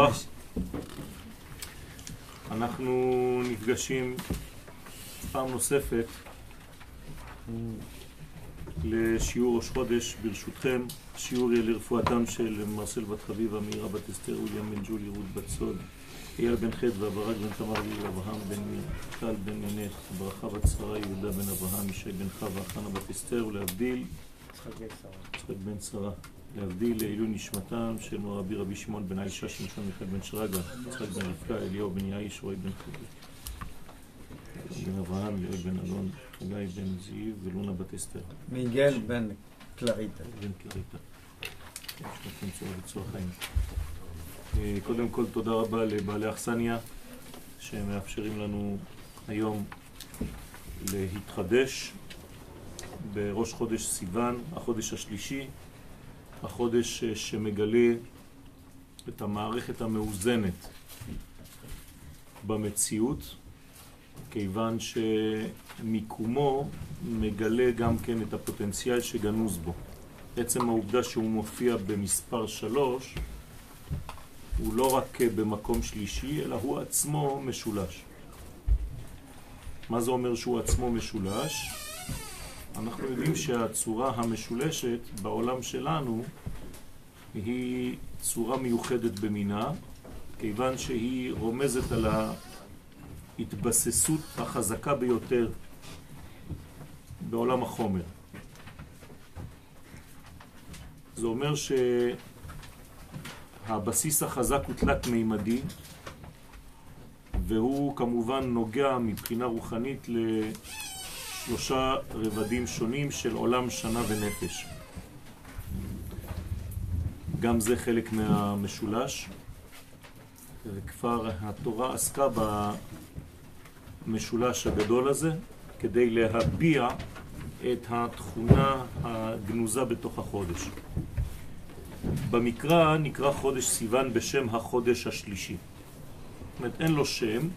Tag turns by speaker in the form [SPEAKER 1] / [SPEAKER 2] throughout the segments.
[SPEAKER 1] מבורך. אנחנו נפגשים פעם נוספת לשיעור ראש חודש, ברשותכם. שיעור לרפואתם של מרסל בת חביבה, מאירה בת אסתר, אוליאם בן ג'ולי, רות בת סוד, אייל בן חטא ואברק בן תמר ליל אברהם בן מיר, טל בן מנך, ברכה בת שרה, יהודה בן אברהם, ישי בן חווה, חנה בת אסתר, ולהבדיל יצחק בן שרה. להבדיל לעילוי נשמתם של מרבי רבי שמעון בן האישה שמשון מיכאל בן שרגא, יצחק בן רבקה, אליהו בן יאיש, רועי בן חבי. בן אברהם, ליאוי בן אלון, חגי בן זיו ולונה בת אסתר.
[SPEAKER 2] מיגל בן קלריטה.
[SPEAKER 1] בן חיים. אה, קודם כל תודה רבה לבעלי אכסניה שמאפשרים לנו היום להתחדש בראש חודש סיוון, החודש השלישי, החודש אה, שמגלה את המערכת המאוזנת במציאות, כיוון שמיקומו מגלה גם כן את הפוטנציאל שגנוז בו. עצם העובדה שהוא מופיע במספר שלוש הוא לא רק במקום שלישי, אלא הוא עצמו משולש. מה זה אומר שהוא עצמו משולש? אנחנו יודעים שהצורה המשולשת בעולם שלנו היא צורה מיוחדת במינה, כיוון שהיא רומזת על ההתבססות החזקה ביותר בעולם החומר. זה אומר שהבסיס החזק הוא תלת מימדי, והוא כמובן נוגע מבחינה רוחנית לשלושה רבדים שונים של עולם שנה ונפש. גם זה חלק מהמשולש, וכבר התורה עסקה במשולש הגדול הזה כדי להביע את התכונה הגנוזה בתוך החודש. במקרא נקרא חודש סיוון בשם החודש השלישי. זאת אומרת, אין לו שם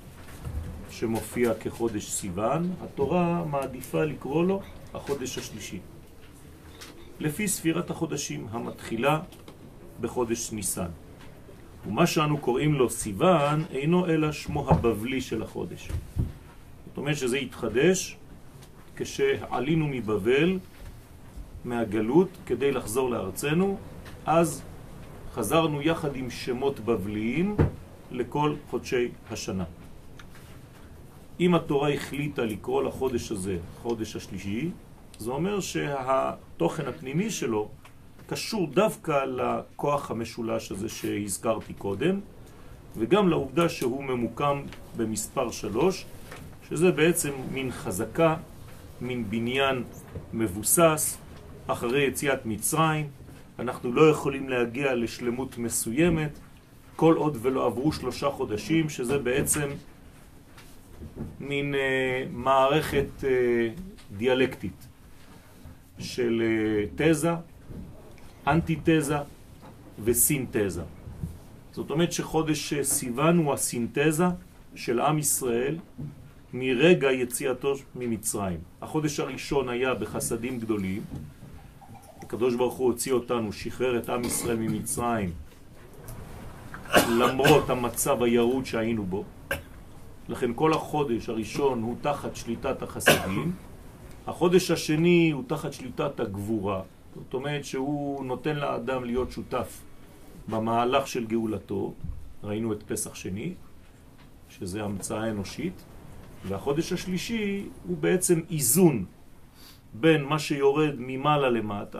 [SPEAKER 1] שמופיע כחודש סיוון, התורה מעדיפה לקרוא לו החודש השלישי. לפי ספירת החודשים המתחילה בחודש ניסן. ומה שאנו קוראים לו סיוון אינו אלא שמו הבבלי של החודש. זאת אומרת שזה התחדש כשעלינו מבבל, מהגלות, כדי לחזור לארצנו, אז חזרנו יחד עם שמות בבליים לכל חודשי השנה. אם התורה החליטה לקרוא לחודש הזה חודש השלישי, זה אומר שהתוכן הפנימי שלו קשור דווקא לכוח המשולש הזה שהזכרתי קודם, וגם לעובדה שהוא ממוקם במספר שלוש, שזה בעצם מין חזקה, מין בניין מבוסס, אחרי יציאת מצרים, אנחנו לא יכולים להגיע לשלמות מסוימת, כל עוד ולא עברו שלושה חודשים, שזה בעצם מין אה, מערכת אה, דיאלקטית של אה, תזה, אנטיתזה וסינתזה. זאת אומרת שחודש סיוון הוא הסינתזה של עם ישראל מרגע יציאתו ממצרים. החודש הראשון היה בחסדים גדולים, הקדוש ברוך הוא הוציא אותנו, שחרר את עם ישראל ממצרים למרות המצב הירוד שהיינו בו. לכן כל החודש הראשון הוא תחת שליטת החסדים, החודש השני הוא תחת שליטת הגבורה, זאת אומרת שהוא נותן לאדם להיות שותף במהלך של גאולתו, ראינו את פסח שני, שזה המצאה אנושית, והחודש השלישי הוא בעצם איזון בין מה שיורד ממעלה למטה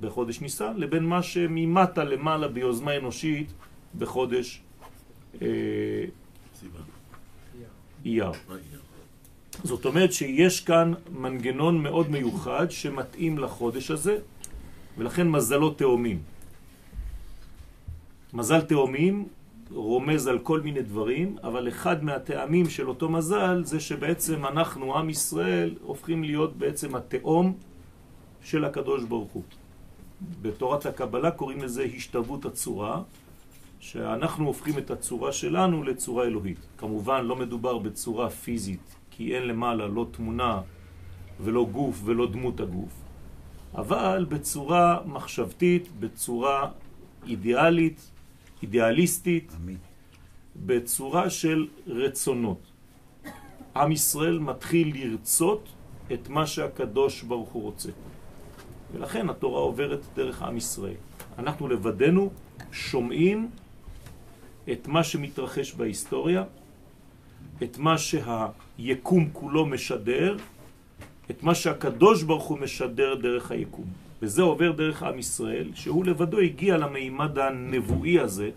[SPEAKER 1] בחודש ניסן, לבין מה שממטה למעלה ביוזמה אנושית בחודש אה, אייר. זאת אומרת שיש כאן מנגנון מאוד מיוחד שמתאים לחודש הזה, ולכן מזלו תאומים. מזל תאומים רומז על כל מיני דברים, אבל אחד מהטעמים של אותו מזל זה שבעצם אנחנו, עם ישראל, הופכים להיות בעצם התאום של הקדוש ברוך הוא. בתורת הקבלה קוראים לזה השתוות הצורה, שאנחנו הופכים את הצורה שלנו לצורה אלוהית. כמובן לא מדובר בצורה פיזית, כי אין למעלה לא תמונה ולא גוף ולא דמות הגוף, אבל בצורה מחשבתית, בצורה אידיאלית, אידיאליסטית, בצורה של רצונות. עם ישראל מתחיל לרצות את מה שהקדוש ברוך הוא רוצה. ולכן התורה עוברת דרך עם ישראל. אנחנו לבדנו שומעים את מה שמתרחש בהיסטוריה, את מה שהיקום כולו משדר, את מה שהקדוש ברוך הוא משדר דרך היקום. וזה עובר דרך עם ישראל, שהוא לבדו הגיע למימד הנבואי הזה,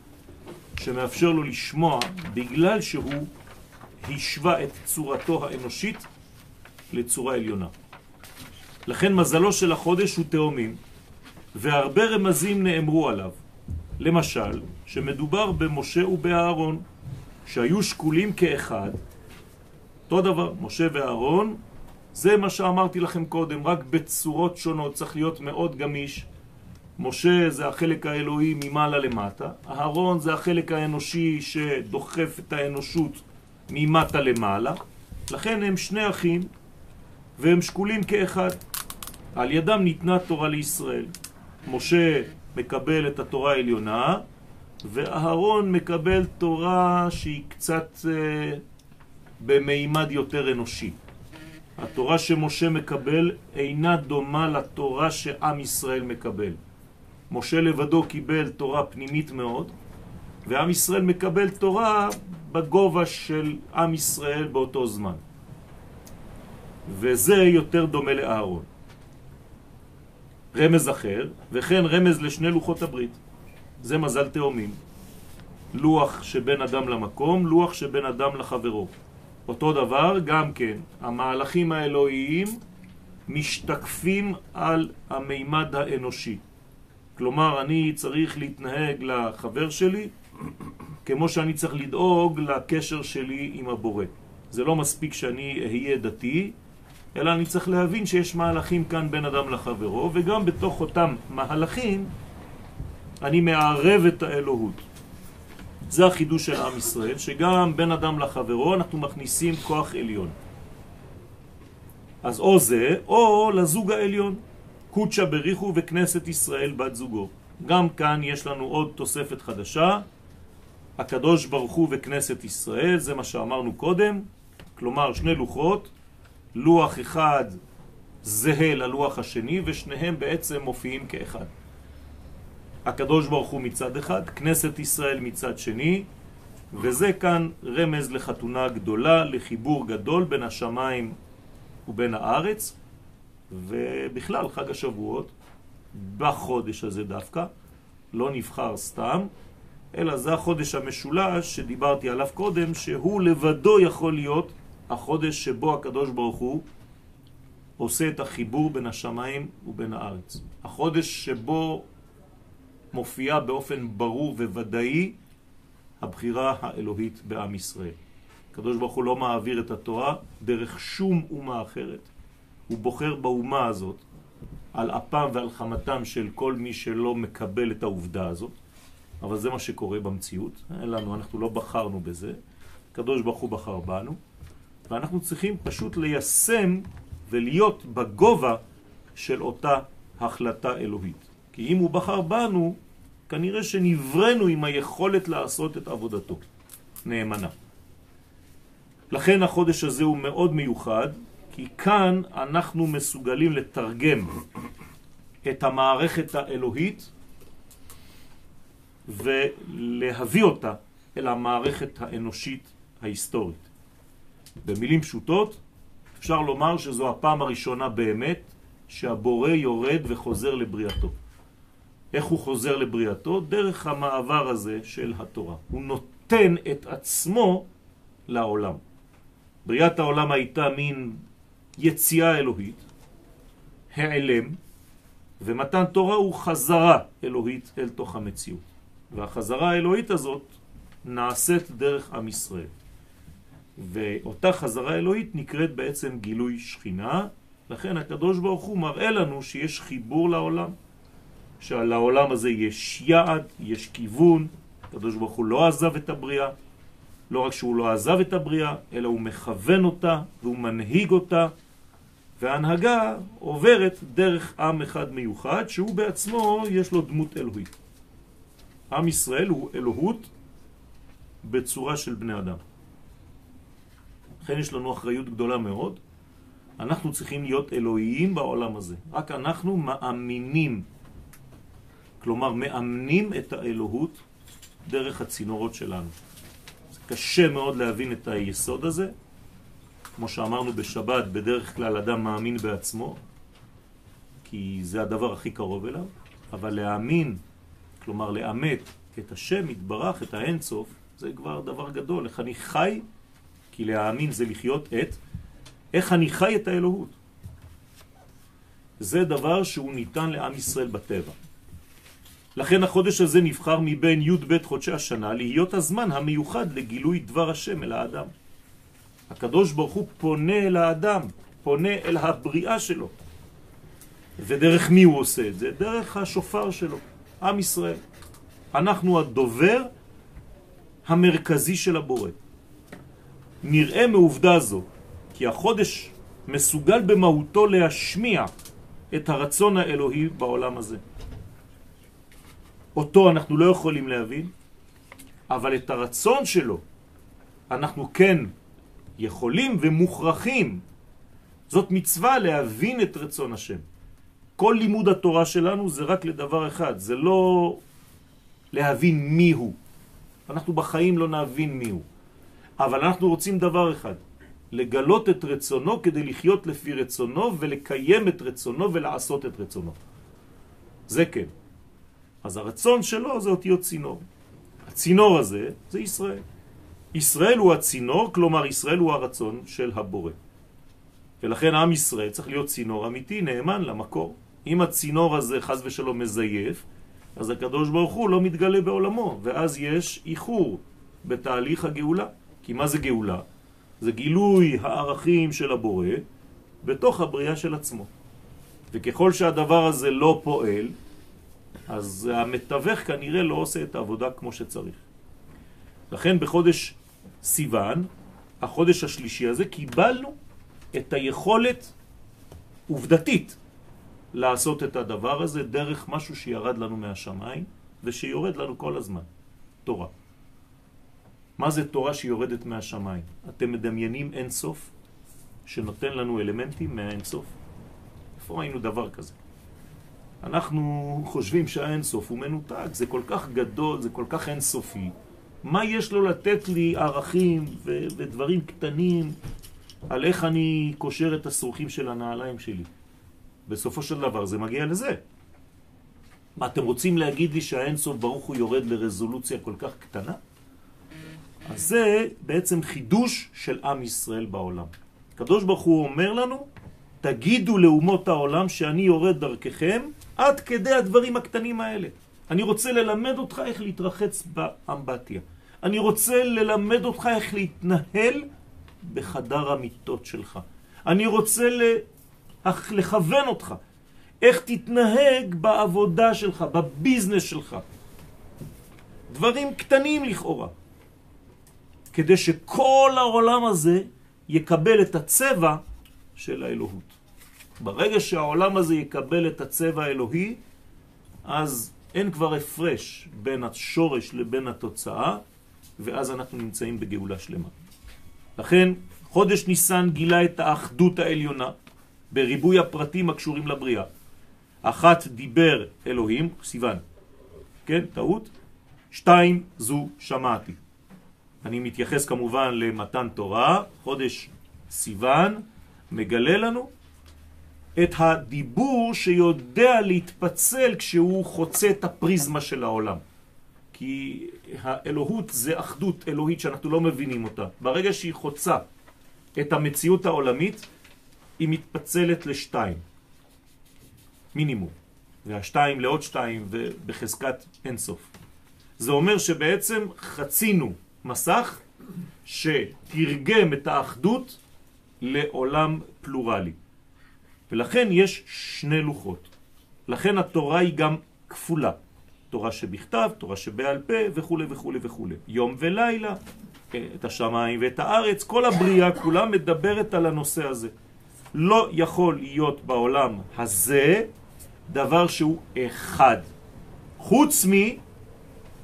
[SPEAKER 1] שמאפשר לו לשמוע בגלל שהוא השווה את צורתו האנושית לצורה עליונה. לכן מזלו של החודש הוא תאומים, והרבה רמזים נאמרו עליו. למשל, שמדובר במשה ובאהרון, שהיו שקולים כאחד. אותו דבר, משה ואהרון, זה מה שאמרתי לכם קודם, רק בצורות שונות, צריך להיות מאוד גמיש. משה זה החלק האלוהי ממעלה למטה, אהרון זה החלק האנושי שדוחף את האנושות ממטה למעלה, לכן הם שני אחים והם שקולים כאחד. על ידם ניתנה תורה לישראל. משה מקבל את התורה העליונה, ואהרון מקבל תורה שהיא קצת אה, במימד יותר אנושי. התורה שמשה מקבל אינה דומה לתורה שעם ישראל מקבל. משה לבדו קיבל תורה פנימית מאוד, ועם ישראל מקבל תורה בגובה של עם ישראל באותו זמן. וזה יותר דומה לאהרון. רמז אחר, וכן רמז לשני לוחות הברית. זה מזל תאומים. לוח שבין אדם למקום, לוח שבין אדם לחברו. אותו דבר, גם כן, המהלכים האלוהיים משתקפים על המימד האנושי. כלומר, אני צריך להתנהג לחבר שלי כמו שאני צריך לדאוג לקשר שלי עם הבורא. זה לא מספיק שאני אהיה דתי, אלא אני צריך להבין שיש מהלכים כאן בין אדם לחברו, וגם בתוך אותם מהלכים אני מערב את האלוהות. זה החידוש של עם ישראל, שגם בין אדם לחברו אנחנו מכניסים כוח עליון. אז או זה, או לזוג העליון, קודשה בריחו וכנסת ישראל בת זוגו. גם כאן יש לנו עוד תוספת חדשה, הקדוש ברוך הוא וכנסת ישראל, זה מה שאמרנו קודם, כלומר שני לוחות, לוח אחד זהה ללוח השני, ושניהם בעצם מופיעים כאחד. הקדוש ברוך הוא מצד אחד, כנסת ישראל מצד שני, וזה כאן רמז לחתונה גדולה, לחיבור גדול בין השמיים ובין הארץ, ובכלל חג השבועות, בחודש הזה דווקא, לא נבחר סתם, אלא זה החודש המשולש שדיברתי עליו קודם, שהוא לבדו יכול להיות החודש שבו הקדוש ברוך הוא עושה את החיבור בין השמיים ובין הארץ. החודש שבו מופיעה באופן ברור וודאי הבחירה האלוהית בעם ישראל. הקדוש ברוך הוא לא מעביר את התורה דרך שום אומה אחרת. הוא בוחר באומה הזאת על אפם ועל חמתם של כל מי שלא מקבל את העובדה הזאת, אבל זה מה שקורה במציאות. אין לנו, אנחנו לא בחרנו בזה. הקדוש ברוך הוא בחר בנו, ואנחנו צריכים פשוט ליישם ולהיות בגובה של אותה החלטה אלוהית. כי אם הוא בחר בנו, כנראה שנברנו עם היכולת לעשות את עבודתו נאמנה. לכן החודש הזה הוא מאוד מיוחד, כי כאן אנחנו מסוגלים לתרגם את המערכת האלוהית ולהביא אותה אל המערכת האנושית ההיסטורית. במילים פשוטות, אפשר לומר שזו הפעם הראשונה באמת שהבורא יורד וחוזר לבריאתו. איך הוא חוזר לבריאתו? דרך המעבר הזה של התורה. הוא נותן את עצמו לעולם. בריאת העולם הייתה מין יציאה אלוהית, העלם, ומתן תורה הוא חזרה אלוהית אל תוך המציאות. והחזרה האלוהית הזאת נעשית דרך עם ישראל. ואותה חזרה אלוהית נקראת בעצם גילוי שכינה, לכן הקדוש ברוך הוא מראה לנו שיש חיבור לעולם, שלעולם הזה יש יעד, יש כיוון, הקדוש ברוך הוא לא עזב את הבריאה, לא רק שהוא לא עזב את הבריאה, אלא הוא מכוון אותה והוא מנהיג אותה, וההנהגה עוברת דרך עם אחד מיוחד, שהוא בעצמו יש לו דמות אלוהית. עם ישראל הוא אלוהות בצורה של בני אדם. לכן יש לנו אחריות גדולה מאוד. אנחנו צריכים להיות אלוהיים בעולם הזה. רק אנחנו מאמינים, כלומר מאמנים את האלוהות דרך הצינורות שלנו. זה קשה מאוד להבין את היסוד הזה. כמו שאמרנו בשבת, בדרך כלל אדם מאמין בעצמו, כי זה הדבר הכי קרוב אליו, אבל להאמין, כלומר לאמת את השם יתברך, את האינסוף, זה כבר דבר גדול. איך אני חי, כי להאמין זה לחיות את, איך אני חי את האלוהות. זה דבר שהוא ניתן לעם ישראל בטבע. לכן החודש הזה נבחר מבין י' ב' חודשי השנה להיות הזמן המיוחד לגילוי דבר השם אל האדם. הקדוש ברוך הוא פונה אל האדם, פונה אל הבריאה שלו. ודרך מי הוא עושה את זה? דרך השופר שלו, עם ישראל. אנחנו הדובר המרכזי של הבורא. נראה מעובדה זו כי החודש מסוגל במהותו להשמיע את הרצון האלוהי בעולם הזה. אותו אנחנו לא יכולים להבין, אבל את הרצון שלו אנחנו כן יכולים ומוכרחים. זאת מצווה להבין את רצון השם. כל לימוד התורה שלנו זה רק לדבר אחד, זה לא להבין מי הוא. אנחנו בחיים לא נבין מי הוא. אבל אנחנו רוצים דבר אחד, לגלות את רצונו כדי לחיות לפי רצונו ולקיים את רצונו ולעשות את רצונו. זה כן. אז הרצון שלו זה אותיות צינור. הצינור הזה זה ישראל. ישראל הוא הצינור, כלומר ישראל הוא הרצון של הבורא. ולכן עם ישראל צריך להיות צינור אמיתי, נאמן למקור. אם הצינור הזה חז ושלום מזייף, אז הקדוש ברוך הוא לא מתגלה בעולמו, ואז יש איחור בתהליך הגאולה. כי מה זה גאולה? זה גילוי הערכים של הבורא בתוך הבריאה של עצמו. וככל שהדבר הזה לא פועל, אז המתווך כנראה לא עושה את העבודה כמו שצריך. לכן בחודש סיוון, החודש השלישי הזה, קיבלנו את היכולת עובדתית לעשות את הדבר הזה דרך משהו שירד לנו מהשמיים ושיורד לנו כל הזמן, תורה. מה זה תורה שיורדת מהשמיים? אתם מדמיינים אין סוף שנותן לנו אלמנטים מהאין סוף? איפה ראינו דבר כזה? אנחנו חושבים שהאין סוף הוא מנותק, זה כל כך גדול, זה כל כך אין סופי. מה יש לו לתת לי ערכים ו- ודברים קטנים על איך אני קושר את הסרוכים של הנעליים שלי? בסופו של דבר זה מגיע לזה. מה, אתם רוצים להגיד לי שהאין סוף ברוך הוא יורד לרזולוציה כל כך קטנה? אז זה בעצם חידוש של עם ישראל בעולם. הקדוש ברוך הוא אומר לנו, תגידו לאומות העולם שאני יורד דרככם עד כדי הדברים הקטנים האלה. אני רוצה ללמד אותך איך להתרחץ באמבטיה. אני רוצה ללמד אותך איך להתנהל בחדר המיטות שלך. אני רוצה לכוון אותך איך תתנהג בעבודה שלך, בביזנס שלך. דברים קטנים לכאורה. כדי שכל העולם הזה יקבל את הצבע של האלוהות. ברגע שהעולם הזה יקבל את הצבע האלוהי, אז אין כבר הפרש בין השורש לבין התוצאה, ואז אנחנו נמצאים בגאולה שלמה. לכן, חודש ניסן גילה את האחדות העליונה בריבוי הפרטים הקשורים לבריאה. אחת דיבר אלוהים, סיוון, כן, טעות? שתיים, זו שמעתי. אני מתייחס כמובן למתן תורה, חודש סיוון מגלה לנו את הדיבור שיודע להתפצל כשהוא חוצה את הפריזמה של העולם. כי האלוהות זה אחדות אלוהית שאנחנו לא מבינים אותה. ברגע שהיא חוצה את המציאות העולמית, היא מתפצלת לשתיים, מינימום, והשתיים לעוד שתיים ובחזקת אינסוף. זה אומר שבעצם חצינו מסך שתרגם את האחדות לעולם פלורלי. ולכן יש שני לוחות. לכן התורה היא גם כפולה. תורה שבכתב, תורה שבעל פה וכו' וכו' וכו'. יום ולילה, את השמיים ואת הארץ, כל הבריאה כולה מדברת על הנושא הזה. לא יכול להיות בעולם הזה דבר שהוא אחד. חוץ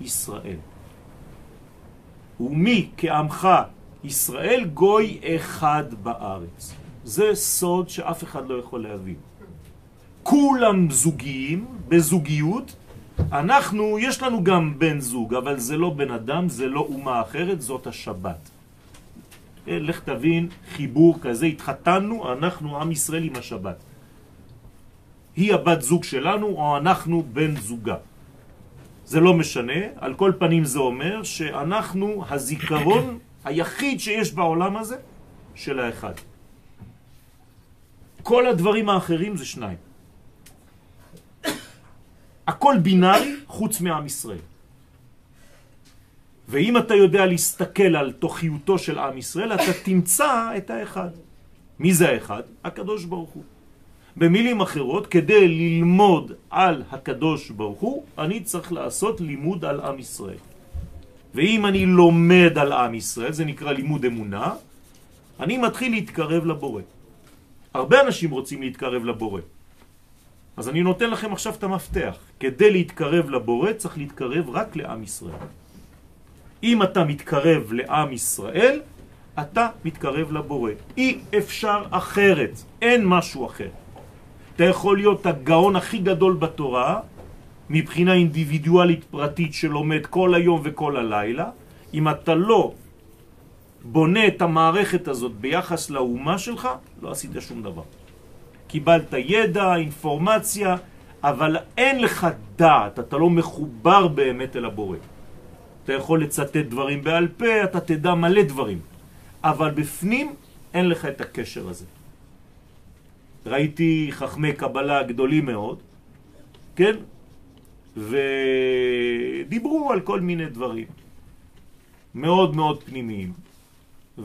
[SPEAKER 1] ישראל. ומי כעמך ישראל גוי אחד בארץ. זה סוד שאף אחד לא יכול להבין. כולם זוגיים, בזוגיות, אנחנו, יש לנו גם בן זוג, אבל זה לא בן אדם, זה לא אומה אחרת, זאת השבת. אה, לך תבין, חיבור כזה, התחתנו, אנחנו עם ישראל עם השבת. היא הבת זוג שלנו, או אנחנו בן זוגה. זה לא משנה, על כל פנים זה אומר שאנחנו הזיכרון היחיד שיש בעולם הזה של האחד. כל הדברים האחרים זה שניים. הכל בינארי חוץ מעם ישראל. ואם אתה יודע להסתכל על תוכיותו של עם ישראל, אתה תמצא את האחד. מי זה האחד? הקדוש ברוך הוא. במילים אחרות, כדי ללמוד על הקדוש ברוך הוא, אני צריך לעשות לימוד על עם ישראל. ואם אני לומד על עם ישראל, זה נקרא לימוד אמונה, אני מתחיל להתקרב לבורא. הרבה אנשים רוצים להתקרב לבורא. אז אני נותן לכם עכשיו את המפתח. כדי להתקרב לבורא צריך להתקרב רק לעם ישראל. אם אתה מתקרב לעם ישראל, אתה מתקרב לבורא. אי אפשר אחרת, אין משהו אחר. אתה יכול להיות הגאון הכי גדול בתורה, מבחינה אינדיבידואלית פרטית שלומד כל היום וכל הלילה, אם אתה לא בונה את המערכת הזאת ביחס לאומה שלך, לא עשית שום דבר. קיבלת ידע, אינפורמציה, אבל אין לך דעת, אתה לא מחובר באמת אל הבורא. אתה יכול לצטט דברים בעל פה, אתה תדע מלא דברים, אבל בפנים אין לך את הקשר הזה. ראיתי חכמי קבלה גדולים מאוד, כן? ודיברו על כל מיני דברים מאוד מאוד פנימיים.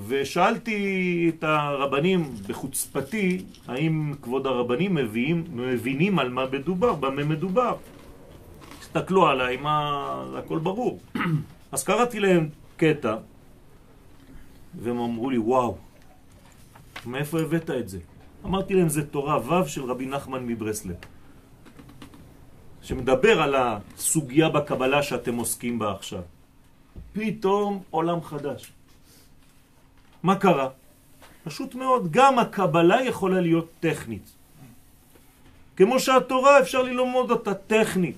[SPEAKER 1] ושאלתי את הרבנים בחוצפתי, האם כבוד הרבנים מביאים, מבינים על מה מדובר, במה מדובר. הסתכלו עליי, מה... הכל ברור. אז קראתי להם קטע, והם אמרו לי, וואו, מאיפה הבאת את זה? אמרתי להם, זה תורה ו' של רבי נחמן מברסלב, שמדבר על הסוגיה בקבלה שאתם עוסקים בה עכשיו. פתאום עולם חדש. מה קרה? פשוט מאוד, גם הקבלה יכולה להיות טכנית. כמו שהתורה אפשר ללמוד אותה טכנית.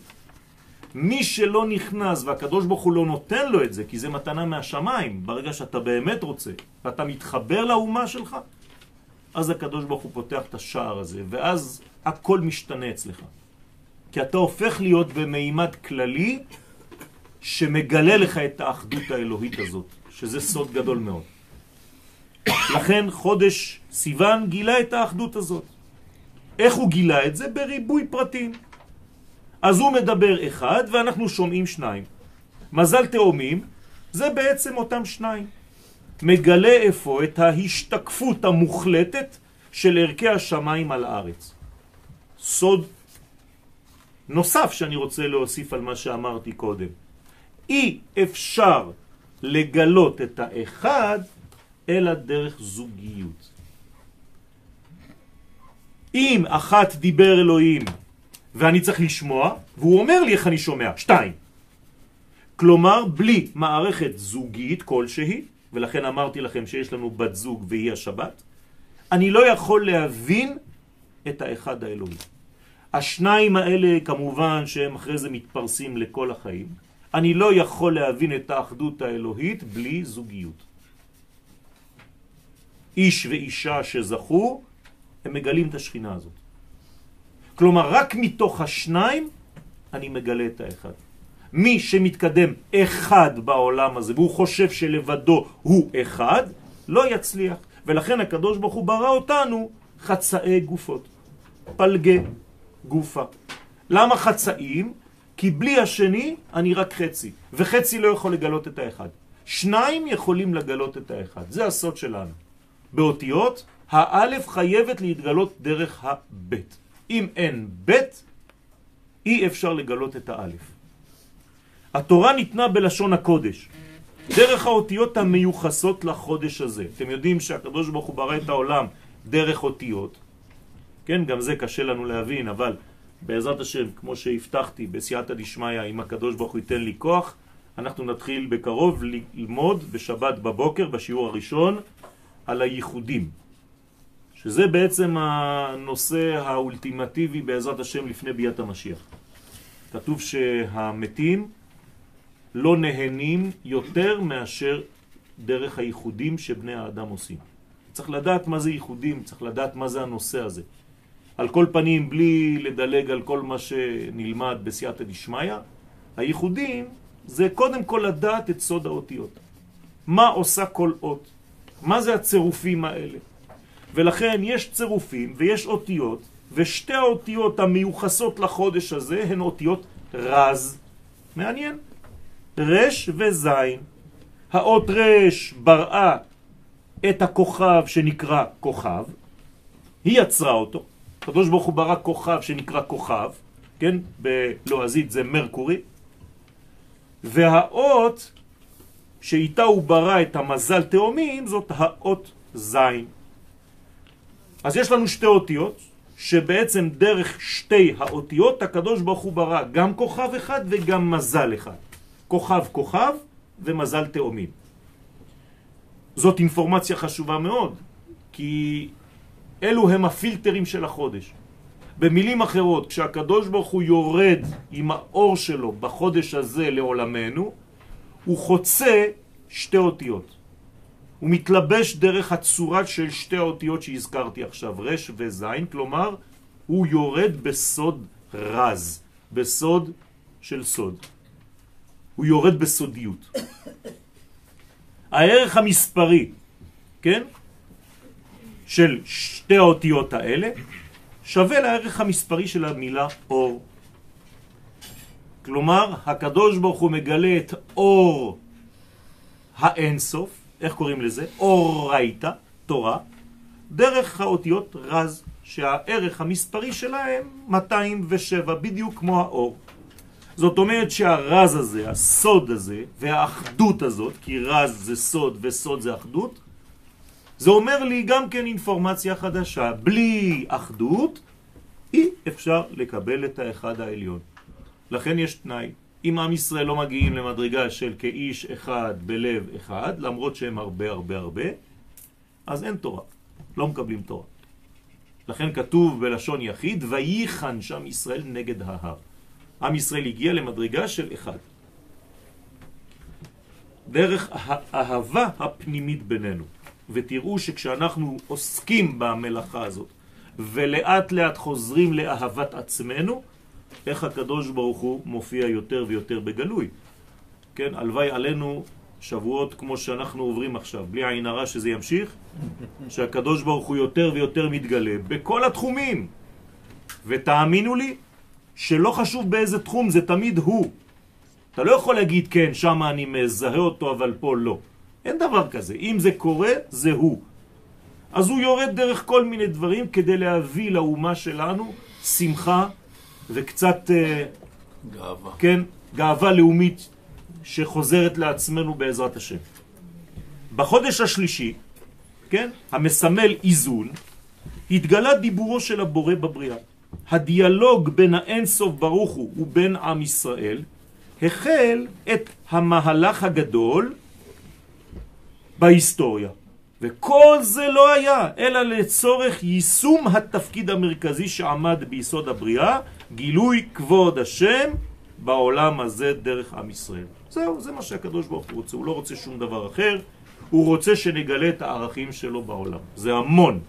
[SPEAKER 1] מי שלא נכנס והקדוש ברוך הוא לא נותן לו את זה, כי זה מתנה מהשמיים, ברגע שאתה באמת רוצה, ואתה מתחבר לאומה שלך, אז הקדוש ברוך הוא פותח את השער הזה, ואז הכל משתנה אצלך. כי אתה הופך להיות במימד כללי שמגלה לך את האחדות האלוהית הזאת, שזה סוד גדול מאוד. לכן חודש סיוון גילה את האחדות הזאת. איך הוא גילה את זה? בריבוי פרטים. אז הוא מדבר אחד ואנחנו שומעים שניים. מזל תאומים זה בעצם אותם שניים. מגלה איפה את ההשתקפות המוחלטת של ערכי השמיים על הארץ. סוד נוסף שאני רוצה להוסיף על מה שאמרתי קודם. אי אפשר לגלות את האחד אלא דרך זוגיות. אם אחת דיבר אלוהים ואני צריך לשמוע, והוא אומר לי איך אני שומע, שתיים. כלומר, בלי מערכת זוגית כלשהי, ולכן אמרתי לכם שיש לנו בת זוג והיא השבת, אני לא יכול להבין את האחד האלוהי. השניים האלה כמובן שהם אחרי זה מתפרסים לכל החיים. אני לא יכול להבין את האחדות האלוהית בלי זוגיות. איש ואישה שזכו, הם מגלים את השכינה הזאת. כלומר, רק מתוך השניים אני מגלה את האחד. מי שמתקדם אחד בעולם הזה, והוא חושב שלבדו הוא אחד, לא יצליח. ולכן הקדוש ברוך הוא ברא אותנו חצאי גופות, פלגי גופה. למה חצאים? כי בלי השני אני רק חצי, וחצי לא יכול לגלות את האחד. שניים יכולים לגלות את האחד, זה הסוד שלנו. באותיות, האלף חייבת להתגלות דרך הבית. אם אין בית, אי אפשר לגלות את האלף. התורה ניתנה בלשון הקודש, דרך האותיות המיוחסות לחודש הזה. אתם יודעים שהקדוש ברוך הוא ברא את העולם דרך אותיות. כן, גם זה קשה לנו להבין, אבל בעזרת השם, כמו שהבטחתי בסייעתא דשמיא, אם הקדוש ברוך הוא ייתן לי כוח, אנחנו נתחיל בקרוב ללמוד בשבת בבוקר, בשיעור הראשון, על הייחודים, שזה בעצם הנושא האולטימטיבי בעזרת השם לפני ביאת המשיח. כתוב שהמתים לא נהנים יותר מאשר דרך הייחודים שבני האדם עושים. צריך לדעת מה זה ייחודים, צריך לדעת מה זה הנושא הזה. על כל פנים, בלי לדלג על כל מה שנלמד בסייעתא דשמיא, הייחודים זה קודם כל לדעת את סוד האותיות. מה עושה כל אות? מה זה הצירופים האלה? ולכן יש צירופים ויש אותיות, ושתי האותיות המיוחסות לחודש הזה הן אותיות רז. מעניין. רש וזין. האות רש בראה את הכוכב שנקרא כוכב, היא יצרה אותו. הקדוש ברוך הוא ברא כוכב שנקרא כוכב, כן? בלועזית זה מרקורי. והאות שאיתה הוא ברא את המזל תאומים זאת האות זין. אז יש לנו שתי אותיות, שבעצם דרך שתי האותיות הקדוש ברוך הוא ברא גם כוכב אחד וגם מזל אחד. כוכב כוכב ומזל תאומים. זאת אינפורמציה חשובה מאוד, כי אלו הם הפילטרים של החודש. במילים אחרות, כשהקדוש ברוך הוא יורד עם האור שלו בחודש הזה לעולמנו, הוא חוצה שתי אותיות. הוא מתלבש דרך הצורה של שתי האותיות שהזכרתי עכשיו, רש וזין, כלומר, הוא יורד בסוד רז, בסוד של סוד. הוא יורד בסודיות. הערך המספרי, כן, של שתי האותיות האלה, שווה לערך המספרי של המילה אור. כלומר, הקדוש ברוך הוא מגלה את אור האינסוף, איך קוראים לזה? אור ראיתה, תורה, דרך האותיות רז, שהערך המספרי שלהם 207, בדיוק כמו האור. זאת אומרת שהרז הזה, הסוד הזה והאחדות הזאת, כי רז זה סוד וסוד זה אחדות, זה אומר לי גם כן אינפורמציה חדשה. בלי אחדות אי אפשר לקבל את האחד העליון. לכן יש תנאי. אם עם ישראל לא מגיעים למדרגה של כאיש אחד בלב אחד, למרות שהם הרבה הרבה הרבה, אז אין תורה. לא מקבלים תורה. לכן כתוב בלשון יחיד, וייחן שם ישראל נגד ההר. עם ישראל הגיע למדרגה של אחד. דרך האהבה הפנימית בינינו. ותראו שכשאנחנו עוסקים במלאכה הזאת ולאט לאט חוזרים לאהבת עצמנו, איך הקדוש ברוך הוא מופיע יותר ויותר בגלוי. כן, הלוואי עלינו שבועות כמו שאנחנו עוברים עכשיו, בלי עין הרע שזה ימשיך, שהקדוש ברוך הוא יותר ויותר מתגלה בכל התחומים. ותאמינו לי שלא חשוב באיזה תחום, זה תמיד הוא. אתה לא יכול להגיד כן, שם אני מזהה אותו, אבל פה לא. אין דבר כזה. אם זה קורה, זה הוא. אז הוא יורד דרך כל מיני דברים כדי להביא לאומה שלנו שמחה וקצת אה, גאווה. כן, גאווה לאומית שחוזרת לעצמנו בעזרת השם. בחודש השלישי, כן, המסמל איזון, התגלה דיבורו של הבורא בבריאה. הדיאלוג בין האינסוף ברוך הוא ובין עם ישראל החל את המהלך הגדול בהיסטוריה. וכל זה לא היה, אלא לצורך יישום התפקיד המרכזי שעמד ביסוד הבריאה, גילוי כבוד השם בעולם הזה דרך עם ישראל. זהו, זה מה שהקדוש ברוך הוא רוצה, הוא לא רוצה שום דבר אחר, הוא רוצה שנגלה את הערכים שלו בעולם. זה המון.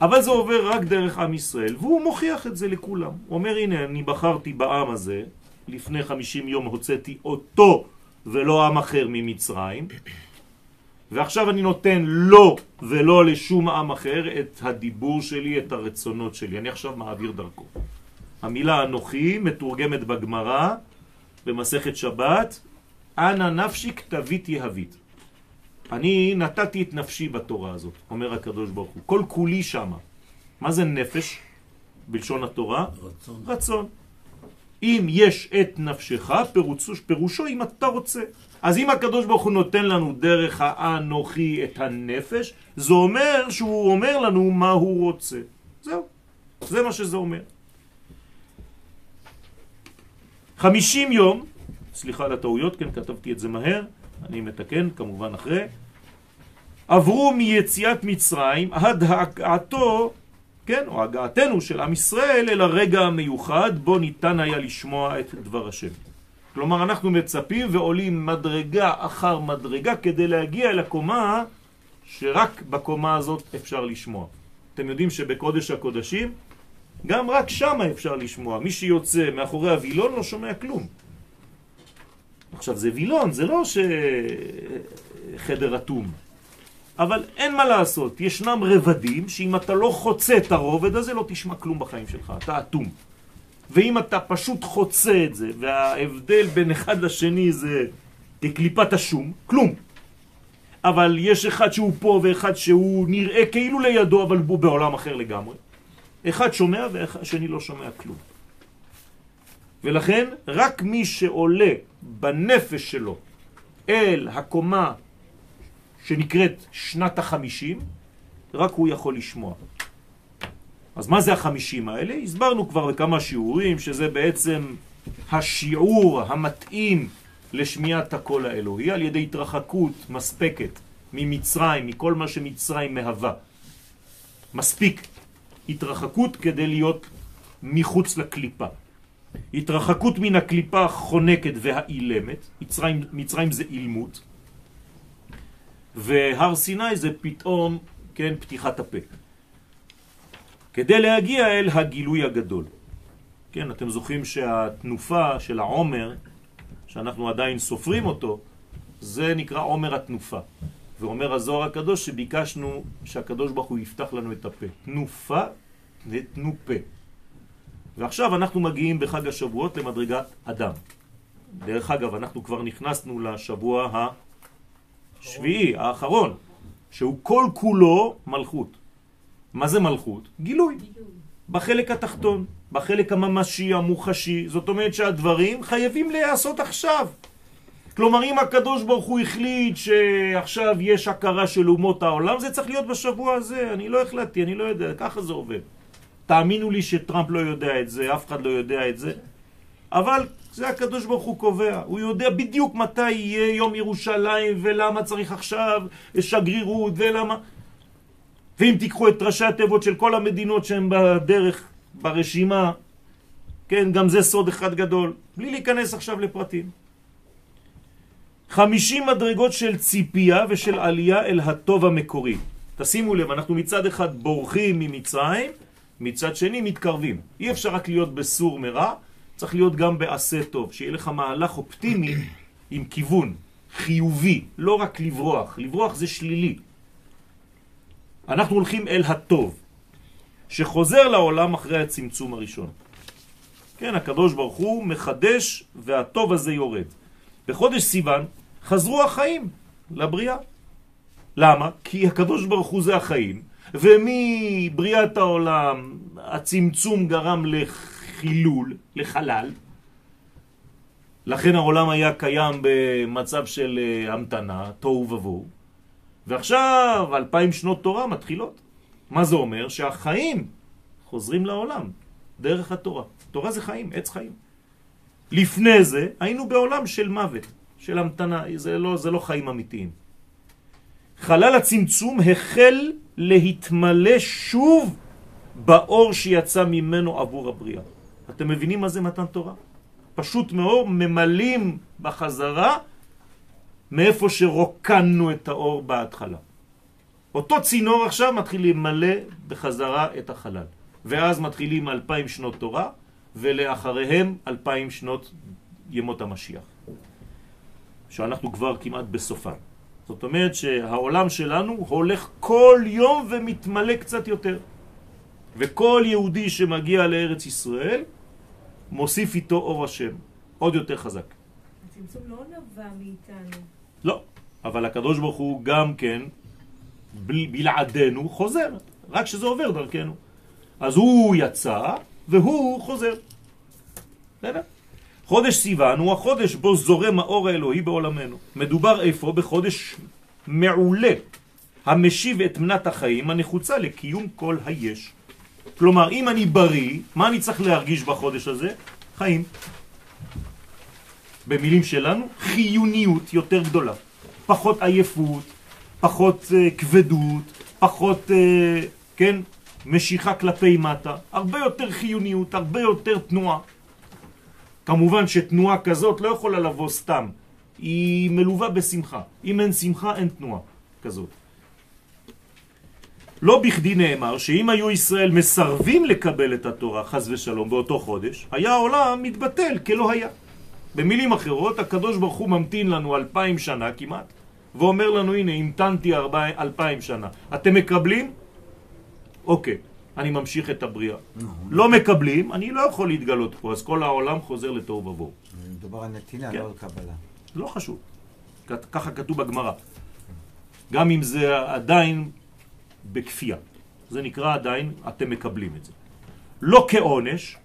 [SPEAKER 1] אבל זה עובר רק דרך עם ישראל, והוא מוכיח את זה לכולם. הוא אומר, הנה, אני בחרתי בעם הזה, לפני חמישים יום הוצאתי אותו ולא עם אחר ממצרים, ועכשיו אני נותן לו ולא לשום עם אחר את הדיבור שלי, את הרצונות שלי. אני עכשיו מעביר דרכו. המילה אנוכי מתורגמת בגמרא, במסכת שבת, אנא נפשי כתבית יהבית. אני נתתי את נפשי בתורה הזאת, אומר הקדוש ברוך הוא. כל כולי שמה. מה זה נפש בלשון התורה? רצון. רצון. אם יש את נפשך, פירושו, פירושו אם אתה רוצה. אז אם הקדוש ברוך הוא נותן לנו דרך האנוכי את הנפש, זה אומר שהוא אומר לנו מה הוא רוצה. זהו, זה מה שזה אומר. חמישים יום סליחה על הטעויות, כן, כתבתי את זה מהר, אני מתקן כמובן אחרי. עברו מיציאת מצרים עד הגעתו, כן, או הגעתנו של עם ישראל אל הרגע המיוחד בו ניתן היה לשמוע את דבר השם. כלומר, אנחנו מצפים ועולים מדרגה אחר מדרגה כדי להגיע אל הקומה שרק בקומה הזאת אפשר לשמוע. אתם יודעים שבקודש הקודשים, גם רק שם אפשר לשמוע. מי שיוצא מאחורי הווילון לא שומע כלום. עכשיו, זה וילון, זה לא שחדר אטום. אבל אין מה לעשות, ישנם רבדים שאם אתה לא חוצה את הרובד הזה, לא תשמע כלום בחיים שלך, אתה אטום. ואם אתה פשוט חוצה את זה, וההבדל בין אחד לשני זה כקליפת השום, כלום. אבל יש אחד שהוא פה ואחד שהוא נראה כאילו לידו, אבל הוא בעולם אחר לגמרי. אחד שומע והשני לא שומע כלום. ולכן רק מי שעולה בנפש שלו אל הקומה שנקראת שנת החמישים, רק הוא יכול לשמוע. אז מה זה החמישים האלה? הסברנו כבר בכמה שיעורים שזה בעצם השיעור המתאים לשמיעת הקול האלוהי על ידי התרחקות מספקת ממצרים, מכל מה שמצרים מהווה. מספיק התרחקות כדי להיות מחוץ לקליפה. התרחקות מן הקליפה החונקת והאילמת, מצרים, מצרים זה אילמות, והר סיני זה פתאום, כן, פתיחת הפה. כדי להגיע אל הגילוי הגדול. כן, אתם זוכרים שהתנופה של העומר, שאנחנו עדיין סופרים אותו, זה נקרא עומר התנופה. ואומר הזוהר הקדוש שביקשנו שהקדוש ברוך הוא יפתח לנו את הפה. תנופה ותנו פה. ועכשיו אנחנו מגיעים בחג השבועות למדרגת אדם. דרך אגב, אנחנו כבר נכנסנו לשבוע השביעי, האחרון, שהוא כל כולו מלכות. מה זה מלכות? גילוי. בחלק התחתון, בחלק הממשי, המוחשי. זאת אומרת שהדברים חייבים להיעשות עכשיו. כלומר, אם הקדוש ברוך הוא החליט שעכשיו יש הכרה של אומות העולם, זה צריך להיות בשבוע הזה. אני לא החלטתי, אני לא יודע, ככה זה עובד. תאמינו לי שטראמפ לא יודע את זה, אף אחד לא יודע את זה. אבל זה הקדוש ברוך הוא קובע, הוא יודע בדיוק מתי יהיה יום ירושלים ולמה צריך עכשיו שגרירות ולמה... ואם תיקחו את ראשי התיבות של כל המדינות שהן בדרך, ברשימה, כן, גם זה סוד אחד גדול, בלי להיכנס עכשיו לפרטים. חמישים מדרגות של ציפייה ושל עלייה אל הטוב המקורי. תשימו לב, אנחנו מצד אחד בורחים ממצרים, מצד שני מתקרבים. אי אפשר רק להיות בסור מרע, צריך להיות גם בעשה טוב, שיהיה לך מהלך אופטימי עם כיוון חיובי, לא רק לברוח. לברוח זה שלילי. אנחנו הולכים אל הטוב, שחוזר לעולם אחרי הצמצום הראשון. כן, הקדוש ברוך הוא מחדש והטוב הזה יורד. בחודש סיוון חזרו החיים לבריאה. למה? כי הקדוש ברוך הוא זה החיים, ומבריאת העולם הצמצום גרם לחילול, לחלל. לכן העולם היה קיים במצב של אה, המתנה, תוהו ובוהו. ועכשיו אלפיים שנות תורה מתחילות. מה זה אומר? שהחיים חוזרים לעולם דרך התורה. תורה זה חיים, עץ חיים. לפני זה היינו בעולם של מוות, של המתנה, זה לא, זה לא חיים אמיתיים. חלל הצמצום החל להתמלא שוב באור שיצא ממנו עבור הבריאה. אתם מבינים מה זה מתן תורה? פשוט מאור ממלאים בחזרה מאיפה שרוקנו את האור בהתחלה. אותו צינור עכשיו מתחיל למלא בחזרה את החלל. ואז מתחילים אלפיים שנות תורה, ולאחריהם אלפיים שנות ימות המשיח. שאנחנו כבר כמעט בסופן. זאת אומרת שהעולם שלנו הולך כל יום ומתמלא קצת יותר. וכל יהודי שמגיע לארץ ישראל מוסיף איתו אור השם, עוד יותר חזק.
[SPEAKER 3] הצמצום לא נבע מאיתנו.
[SPEAKER 1] לא, אבל הקדוש ברוך הוא גם כן, בלעדינו, חוזר, רק שזה עובר דרכנו. אז הוא יצא והוא חוזר. בסדר? חודש סיוון הוא החודש בו זורם האור האלוהי בעולמנו. מדובר איפה? בחודש מעולה, המשיב את מנת החיים הנחוצה לקיום כל היש. כלומר, אם אני בריא, מה אני צריך להרגיש בחודש הזה? חיים. במילים שלנו, חיוניות יותר גדולה. פחות עייפות, פחות uh, כבדות, פחות, uh, כן, משיכה כלפי מטה, הרבה יותר חיוניות, הרבה יותר תנועה. כמובן שתנועה כזאת לא יכולה לבוא סתם, היא מלווה בשמחה. אם אין שמחה, אין תנועה כזאת. לא בכדי נאמר שאם היו ישראל מסרבים לקבל את התורה, חז ושלום, באותו חודש, היה העולם מתבטל כלא היה. במילים אחרות, הקדוש ברוך הוא ממתין לנו אלפיים שנה כמעט, ואומר לנו, הנה, המתנתי אלפיים שנה. אתם מקבלים? אוקיי, אני ממשיך את הבריאה. לא מקבלים, אני לא יכול להתגלות פה, אז כל העולם חוזר לתוהו ובוהו.
[SPEAKER 2] מדובר על נתינה,
[SPEAKER 1] כן.
[SPEAKER 2] לא על קבלה.
[SPEAKER 1] לא חשוב. ככה כתוב בגמרא. גם אם זה עדיין בכפייה. זה נקרא עדיין, אתם מקבלים את זה. לא כעונש,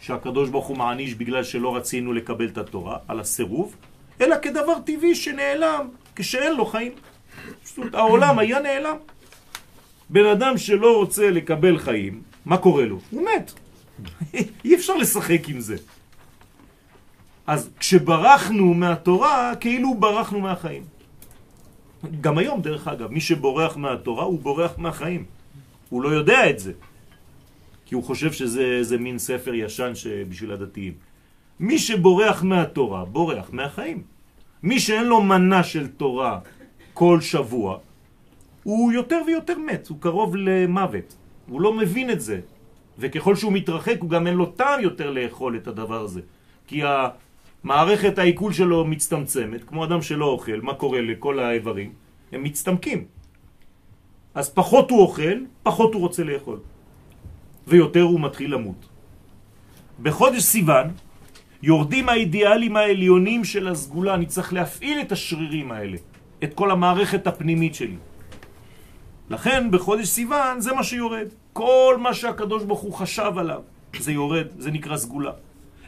[SPEAKER 1] שהקדוש ברוך הוא מעניש בגלל שלא רצינו לקבל את התורה, על הסירוב, אלא כדבר טבעי שנעלם כשאין לו חיים. פשוט העולם היה נעלם. בן אדם שלא רוצה לקבל חיים, מה קורה לו? הוא מת. אי אפשר לשחק עם זה. אז כשברחנו מהתורה, כאילו ברחנו מהחיים. גם היום, דרך אגב, מי שבורח מהתורה, הוא בורח מהחיים. הוא לא יודע את זה. כי הוא חושב שזה איזה מין ספר ישן בשביל הדתיים. מי שבורח מהתורה, בורח מהחיים. מי שאין לו מנה של תורה כל שבוע, הוא יותר ויותר מת, הוא קרוב למוות. הוא לא מבין את זה. וככל שהוא מתרחק, הוא גם אין לו טעם יותר לאכול את הדבר הזה. כי המערכת העיכול שלו מצטמצמת, כמו אדם שלא אוכל, מה קורה לכל האיברים? הם מצטמקים. אז פחות הוא אוכל, פחות הוא רוצה לאכול. ויותר הוא מתחיל למות. בחודש סיוון יורדים האידיאלים העליונים של הסגולה, אני צריך להפעיל את השרירים האלה, את כל המערכת הפנימית שלי. לכן בחודש סיוון זה מה שיורד. כל מה שהקדוש ברוך הוא חשב עליו, זה יורד, זה נקרא סגולה.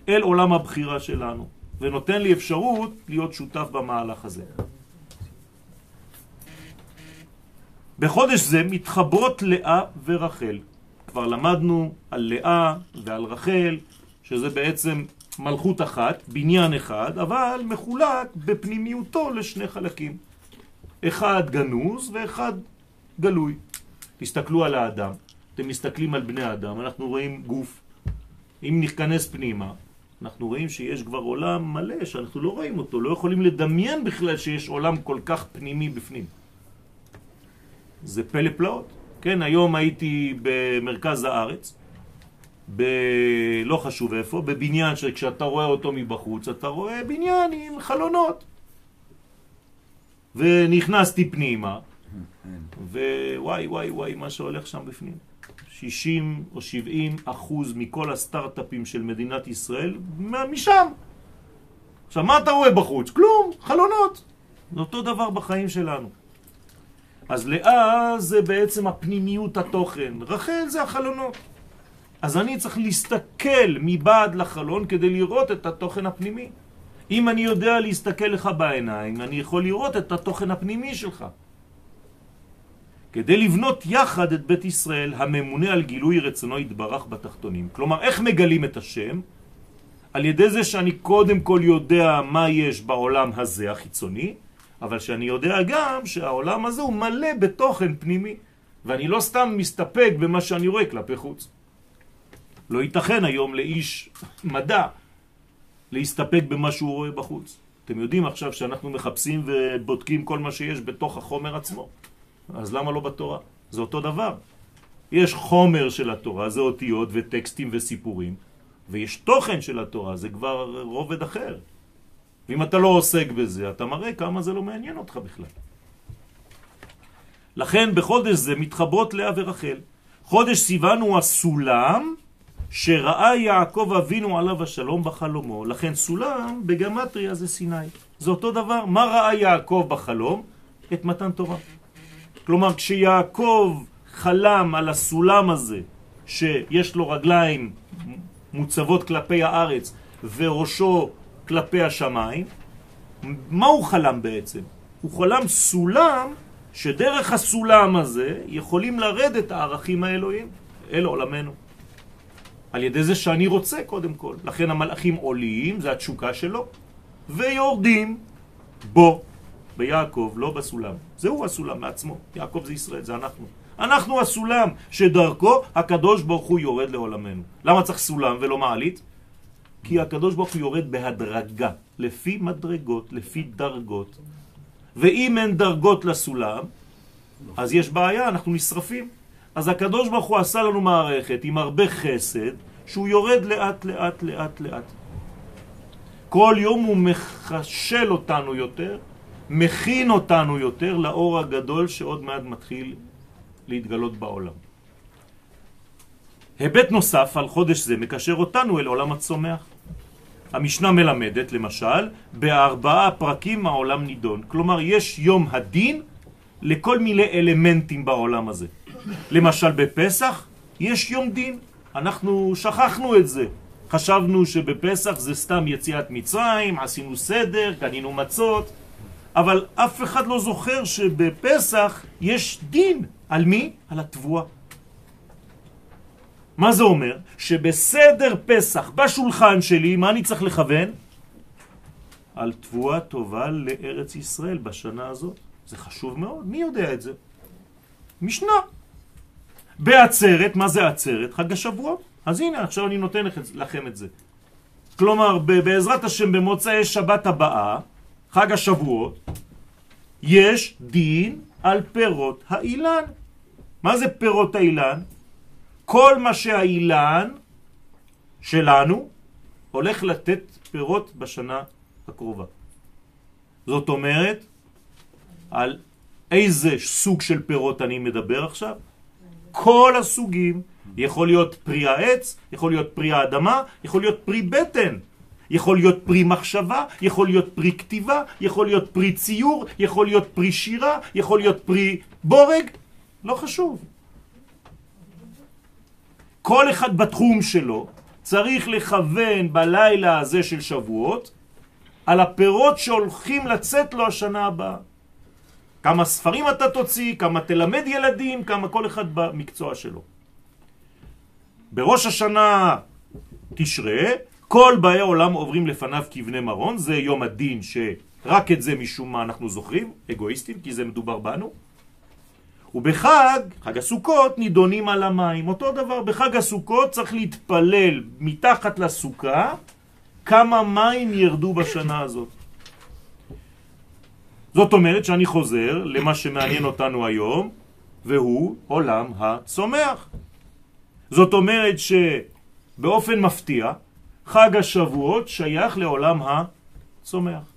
[SPEAKER 1] אל עולם הבחירה שלנו, ונותן לי אפשרות להיות שותף במהלך הזה. בחודש זה מתחברות לאה ורחל. כבר למדנו על לאה ועל רחל, שזה בעצם מלכות אחת, בניין אחד, אבל מחולק בפנימיותו לשני חלקים. אחד גנוז ואחד גלוי. תסתכלו על האדם, אתם מסתכלים על בני האדם, אנחנו רואים גוף. אם ניכנס פנימה, אנחנו רואים שיש כבר עולם מלא שאנחנו לא רואים אותו, לא יכולים לדמיין בכלל שיש עולם כל כך פנימי בפנים. זה פלא פלאות. כן, היום הייתי במרכז הארץ, ב... לא חשוב איפה, בבניין שכשאתה רואה אותו מבחוץ, אתה רואה בניין עם חלונות. ונכנסתי פנימה, ווואי וואי וואי מה שהולך שם בפנים. 60 או 70 אחוז מכל הסטארט-אפים של מדינת ישראל משם. עכשיו, מה אתה רואה בחוץ? כלום, חלונות. זה אותו דבר בחיים שלנו. אז לאה זה בעצם הפנימיות התוכן, רחל זה החלונות. אז אני צריך להסתכל מבעד לחלון כדי לראות את התוכן הפנימי. אם אני יודע להסתכל לך בעיניים, אני יכול לראות את התוכן הפנימי שלך. כדי לבנות יחד את בית ישראל הממונה על גילוי רצונו יתברך בתחתונים. כלומר, איך מגלים את השם? על ידי זה שאני קודם כל יודע מה יש בעולם הזה החיצוני, אבל שאני יודע גם שהעולם הזה הוא מלא בתוכן פנימי, ואני לא סתם מסתפק במה שאני רואה כלפי חוץ. לא ייתכן היום לאיש מדע להסתפק במה שהוא רואה בחוץ. אתם יודעים עכשיו שאנחנו מחפשים ובודקים כל מה שיש בתוך החומר עצמו. אז למה לא בתורה? זה אותו דבר. יש חומר של התורה, זה אותיות וטקסטים וסיפורים, ויש תוכן של התורה, זה כבר רובד אחר. ואם אתה לא עוסק בזה, אתה מראה כמה זה לא מעניין אותך בכלל. לכן בחודש זה מתחברות לאה ורחל. חודש סיוון הוא הסולם שראה יעקב אבינו עליו השלום בחלומו. לכן סולם בגמטריה זה סיני. זה אותו דבר. מה ראה יעקב בחלום? את מתן תורה. כלומר, כשיעקב חלם על הסולם הזה, שיש לו רגליים מוצבות כלפי הארץ וראשו כלפי השמיים, מה הוא חלם בעצם? הוא חלם סולם שדרך הסולם הזה יכולים לרדת הערכים האלוהים אל עולמנו. על ידי זה שאני רוצה קודם כל. לכן המלאכים עולים, זה התשוקה שלו. ויורדים בו, ביעקב, לא בסולם. זהו הסולם מעצמו. יעקב זה ישראל, זה אנחנו. אנחנו הסולם שדרכו הקדוש ברוך הוא יורד לעולמנו. למה צריך סולם ולא מעלית? כי הקדוש ברוך הוא יורד בהדרגה, לפי מדרגות, לפי דרגות. ואם אין דרגות לסולם, אז יש בעיה, אנחנו נשרפים. אז הקדוש ברוך הוא עשה לנו מערכת עם הרבה חסד, שהוא יורד לאט לאט לאט לאט. כל יום הוא מחשל אותנו יותר, מכין אותנו יותר לאור הגדול שעוד מעט מתחיל להתגלות בעולם. היבט נוסף על חודש זה מקשר אותנו אל עולם הצומח. המשנה מלמדת, למשל, בארבעה פרקים העולם נידון. כלומר, יש יום הדין לכל מיני אלמנטים בעולם הזה. למשל, בפסח יש יום דין. אנחנו שכחנו את זה. חשבנו שבפסח זה סתם יציאת מצרים, עשינו סדר, קנינו מצות, אבל אף אחד לא זוכר שבפסח יש דין. על מי? על התבואה. מה זה אומר? שבסדר פסח, בשולחן שלי, מה אני צריך לכוון? על תבואה טובה לארץ ישראל בשנה הזאת. זה חשוב מאוד. מי יודע את זה? משנה. בעצרת, מה זה עצרת? חג השבועות. אז הנה, עכשיו אני נותן לכם את זה. כלומר, בעזרת השם במוצאי שבת הבאה, חג השבועות, יש דין על פירות האילן. מה זה פירות האילן? כל מה שהאילן שלנו הולך לתת פירות בשנה הקרובה. זאת אומרת, על איזה סוג של פירות אני מדבר עכשיו? כל הסוגים. יכול להיות פרי העץ, יכול להיות פרי האדמה, יכול להיות פרי בטן. יכול להיות פרי מחשבה, יכול להיות פרי כתיבה, יכול להיות פרי ציור, יכול להיות פרי שירה, יכול להיות פרי בורג, לא חשוב. כל אחד בתחום שלו צריך לכוון בלילה הזה של שבועות על הפירות שהולכים לצאת לו השנה הבאה. כמה ספרים אתה תוציא, כמה תלמד ילדים, כמה כל אחד במקצוע שלו. בראש השנה תשרה, כל באי עולם עוברים לפניו כבני מרון, זה יום הדין שרק את זה משום מה אנחנו זוכרים, אגואיסטים, כי זה מדובר בנו. ובחג, חג הסוכות, נידונים על המים. אותו דבר, בחג הסוכות צריך להתפלל מתחת לסוכה כמה מים ירדו בשנה הזאת. זאת אומרת שאני חוזר למה שמעניין אותנו היום, והוא עולם הצומח. זאת אומרת שבאופן מפתיע, חג השבועות שייך לעולם הצומח.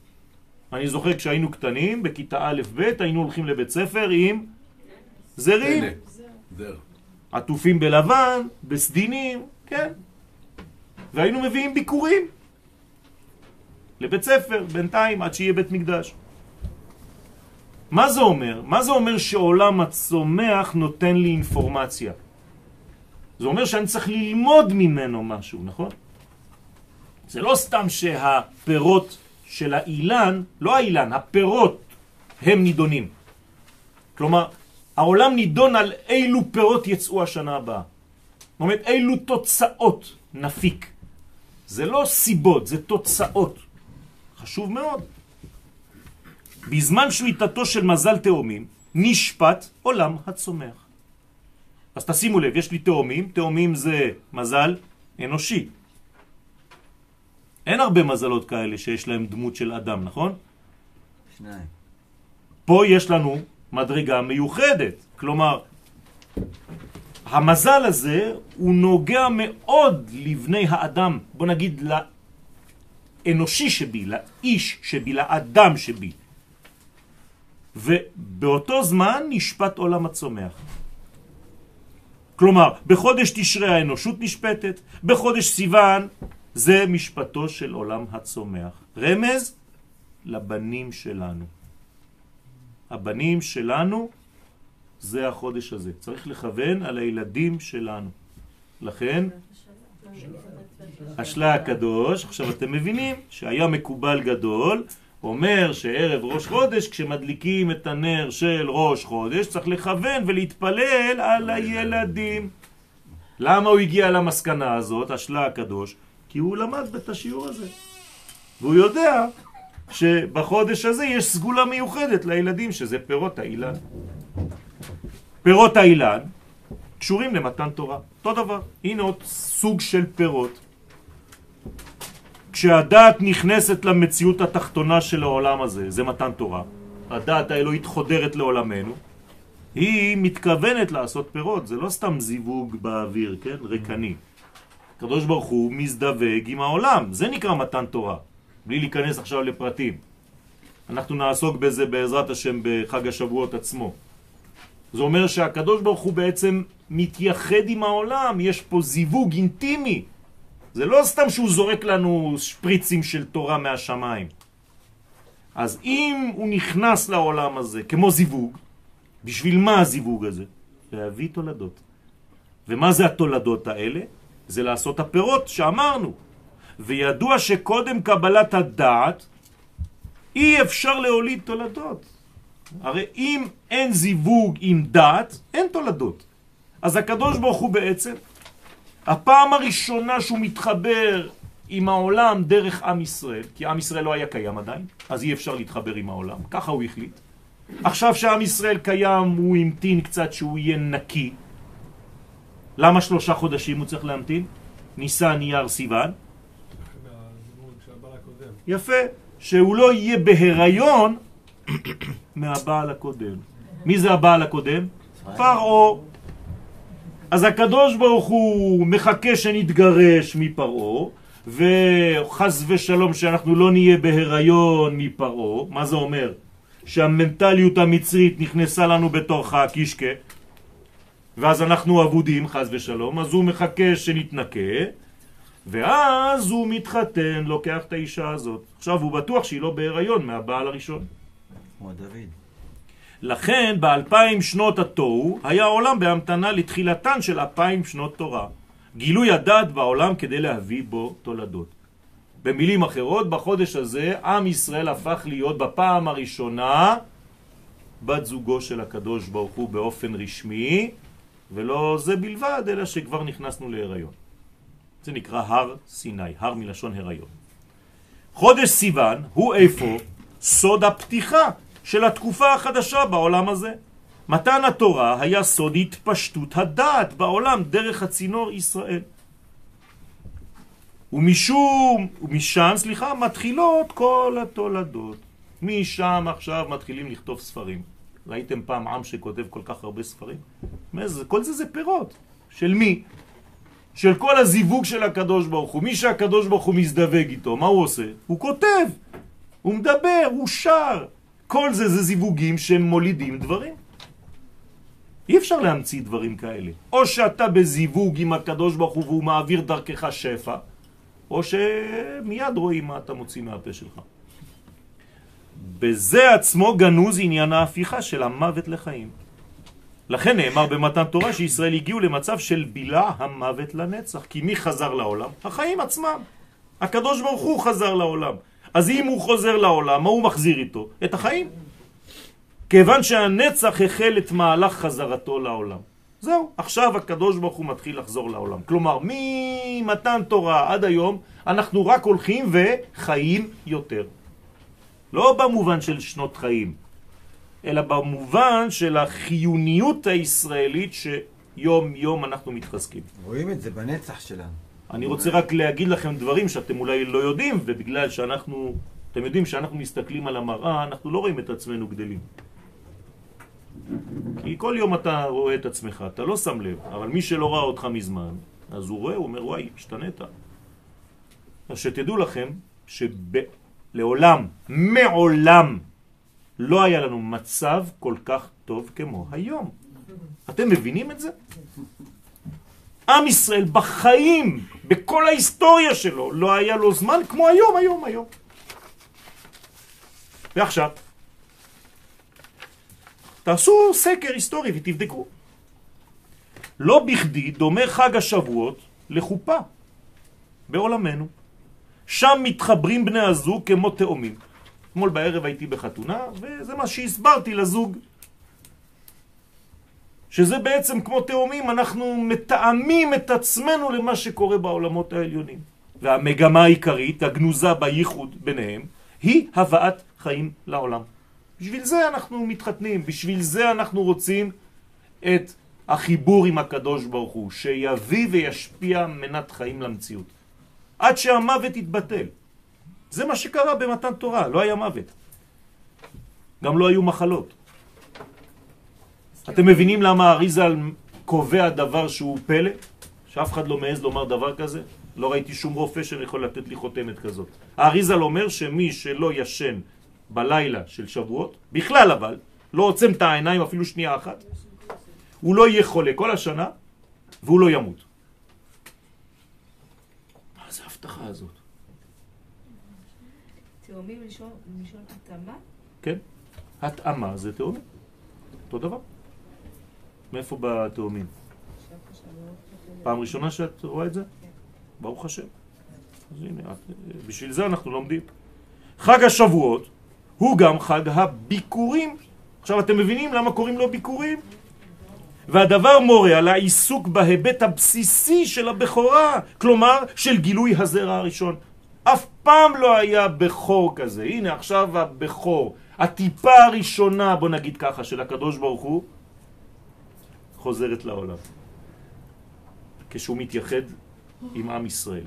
[SPEAKER 1] אני זוכר כשהיינו קטנים, בכיתה א' ב', היינו הולכים לבית ספר עם זרים. עטופים בלבן, בסדינים, כן. והיינו מביאים ביקורים לבית ספר, בינתיים, עד שיהיה בית מקדש. מה זה אומר? מה זה אומר שעולם הצומח נותן לי אינפורמציה? זה אומר שאני צריך ללמוד ממנו משהו, נכון? זה לא סתם שהפירות של האילן, לא האילן, הפירות הם נידונים. כלומר, העולם נידון על אילו פירות יצאו השנה הבאה. זאת אומרת, אילו תוצאות נפיק. זה לא סיבות, זה תוצאות. חשוב מאוד. בזמן שליטתו של מזל תאומים, נשפט עולם הצומח. אז תשימו לב, יש לי תאומים, תאומים זה מזל אנושי. אין הרבה מזלות כאלה שיש להם דמות של אדם, נכון?
[SPEAKER 2] שניים.
[SPEAKER 1] פה יש לנו מדרגה מיוחדת. כלומר, המזל הזה הוא נוגע מאוד לבני האדם, בוא נגיד לאנושי שבי, לאיש שבי, לאדם שבי. ובאותו זמן נשפט עולם הצומח. כלומר, בחודש תשרי האנושות נשפטת, בחודש סיוון זה משפטו של עולם הצומח. רמז לבנים שלנו. הבנים שלנו זה החודש הזה. צריך לכוון על הילדים שלנו. לכן, השלה הקדוש, עכשיו אתם מבינים שהיה מקובל גדול, אומר שערב ראש חודש, כשמדליקים את הנר של ראש חודש, צריך לכוון ולהתפלל על הילדים. למה הוא הגיע למסקנה הזאת, השלה הקדוש? כי הוא למד את השיעור הזה. והוא יודע שבחודש הזה יש סגולה מיוחדת לילדים, שזה פירות האילן. פירות האילן קשורים למתן תורה. אותו דבר. הנה עוד סוג של פירות. כשהדעת נכנסת למציאות התחתונה של העולם הזה, זה מתן תורה, הדעת האלוהית חודרת לעולמנו, היא מתכוונת לעשות פירות, זה לא סתם זיווג באוויר, כן? ריקני. הקדוש ברוך הוא מזדווג עם העולם, זה נקרא מתן תורה, בלי להיכנס עכשיו לפרטים. אנחנו נעסוק בזה בעזרת השם בחג השבועות עצמו. זה אומר שהקדוש ברוך הוא בעצם מתייחד עם העולם, יש פה זיווג אינטימי. זה לא סתם שהוא זורק לנו שפריצים של תורה מהשמיים. אז אם הוא נכנס לעולם הזה כמו זיווג, בשביל מה הזיווג הזה? להביא תולדות. ומה זה התולדות האלה? זה לעשות הפירות שאמרנו. וידוע שקודם קבלת הדעת אי אפשר להוליד תולדות. הרי אם אין זיווג עם דעת, אין תולדות. אז הקדוש ברוך הוא בעצם, הפעם הראשונה שהוא מתחבר עם העולם דרך עם ישראל, כי עם ישראל לא היה קיים עדיין, אז אי אפשר להתחבר עם העולם, ככה הוא החליט. עכשיו שעם ישראל קיים, הוא המתין קצת שהוא יהיה נקי. למה שלושה חודשים הוא צריך להמתין? ניסן, נייר, סיוון. יפה, שהוא לא יהיה בהיריון מהבעל הקודם. מי זה הבעל הקודם? פרעה. אז הקדוש ברוך הוא מחכה שנתגרש מפרעה, וחס ושלום שאנחנו לא נהיה בהיריון מפרעה. מה זה אומר? שהמנטליות המצרית נכנסה לנו בתוך הקישקה, ואז אנחנו אבודים, חס ושלום, אז הוא מחכה שנתנקה, ואז הוא מתחתן, לוקח את האישה הזאת. עכשיו הוא בטוח שהיא לא בהיריון מהבעל הראשון.
[SPEAKER 2] כמו דוד.
[SPEAKER 1] לכן באלפיים שנות התוהו היה העולם בהמתנה לתחילתן של אלפיים שנות תורה. גילוי הדעת בעולם כדי להביא בו תולדות. במילים אחרות, בחודש הזה עם ישראל הפך להיות בפעם הראשונה בת זוגו של הקדוש ברוך הוא באופן רשמי, ולא זה בלבד, אלא שכבר נכנסנו להיריון. זה נקרא הר סיני, הר מלשון הריון. חודש סיוון הוא איפה? סוד הפתיחה של התקופה החדשה בעולם הזה. מתן התורה היה סוד התפשטות הדעת בעולם דרך הצינור ישראל. ומשום, ומשם, סליחה, מתחילות כל התולדות. משם עכשיו מתחילים לכתוב ספרים. ראיתם פעם עם שכותב כל כך הרבה ספרים? כל זה זה פירות. של מי? של כל הזיווג של הקדוש ברוך הוא. מי שהקדוש ברוך הוא מזדווג איתו, מה הוא עושה? הוא כותב, הוא מדבר, הוא שר. כל זה זה זיווגים שמולידים דברים. אי אפשר להמציא דברים כאלה. או שאתה בזיווג עם הקדוש ברוך הוא והוא מעביר דרכך שפע, או שמיד רואים מה אתה מוציא מהפה שלך. בזה עצמו גנוז עניין ההפיכה של המוות לחיים. לכן נאמר במתן תורה שישראל הגיעו למצב של בילה המוות לנצח. כי מי חזר לעולם? החיים עצמם. הקדוש ברוך הוא חזר לעולם. אז אם הוא חוזר לעולם, מה הוא מחזיר איתו? את החיים. כיוון שהנצח החל את מהלך חזרתו לעולם. זהו, עכשיו הקדוש ברוך הוא מתחיל לחזור לעולם. כלומר, ממתן תורה עד היום, אנחנו רק הולכים וחיים יותר. לא במובן של שנות חיים, אלא במובן של החיוניות הישראלית שיום יום אנחנו מתחזקים.
[SPEAKER 2] רואים את זה בנצח שלנו.
[SPEAKER 1] אני רוצה רק להגיד לכם דברים שאתם אולי לא יודעים, ובגלל שאנחנו, אתם יודעים שאנחנו מסתכלים על המראה, אנחנו לא רואים את עצמנו גדלים. כי כל יום אתה רואה את עצמך, אתה לא שם לב, אבל מי שלא ראה אותך מזמן, אז הוא רואה, הוא אומר, וואי, השתנית. אז שתדעו לכם שלעולם, מעולם, לא היה לנו מצב כל כך טוב כמו היום. אתם מבינים את זה? עם ישראל בחיים, בכל ההיסטוריה שלו, לא היה לו זמן כמו היום, היום, היום. ועכשיו, תעשו סקר היסטורי ותבדקו. לא בכדי דומה חג השבועות לחופה בעולמנו. שם מתחברים בני הזוג כמו תאומים. אתמול בערב הייתי בחתונה, וזה מה שהסברתי לזוג. שזה בעצם כמו תאומים, אנחנו מתאמים את עצמנו למה שקורה בעולמות העליונים. והמגמה העיקרית, הגנוזה בייחוד ביניהם, היא הבאת חיים לעולם. בשביל זה אנחנו מתחתנים, בשביל זה אנחנו רוצים את החיבור עם הקדוש ברוך הוא, שיביא וישפיע מנת חיים למציאות. עד שהמוות יתבטל. זה מה שקרה במתן תורה, לא היה מוות. גם לא היו מחלות. אתם מבינים למה אריזל קובע דבר שהוא פלא? שאף אחד לא מעז לומר דבר כזה? לא ראיתי שום רופא שיכול לתת לי חותמת כזאת. האריזל אומר שמי שלא ישן בלילה של שבועות, בכלל אבל, לא עוצם את העיניים אפילו שנייה אחת, הוא לא יהיה חולה כל השנה והוא לא ימות. מה זה ההבטחה הזאת?
[SPEAKER 3] תאומים מלשון התאמה?
[SPEAKER 1] כן? התאמה זה תאומים. אותו דבר. מאיפה
[SPEAKER 3] שאני לא
[SPEAKER 1] פעם ראשונה שאת רואה את זה? ברוך השם. אז הנה, בשביל זה אנחנו לומדים. חג השבועות הוא גם חג הביקורים. עכשיו אתם מבינים למה קוראים לו ביקורים? והדבר מורה על העיסוק בהיבט הבסיסי של הבכורה, כלומר של גילוי הזרע הראשון. אף פעם לא היה בכור כזה. הנה עכשיו הבכור, הטיפה הראשונה, בוא נגיד ככה, של הקדוש ברוך הוא, חוזרת לעולם. כשהוא מתייחד עם עם ישראל.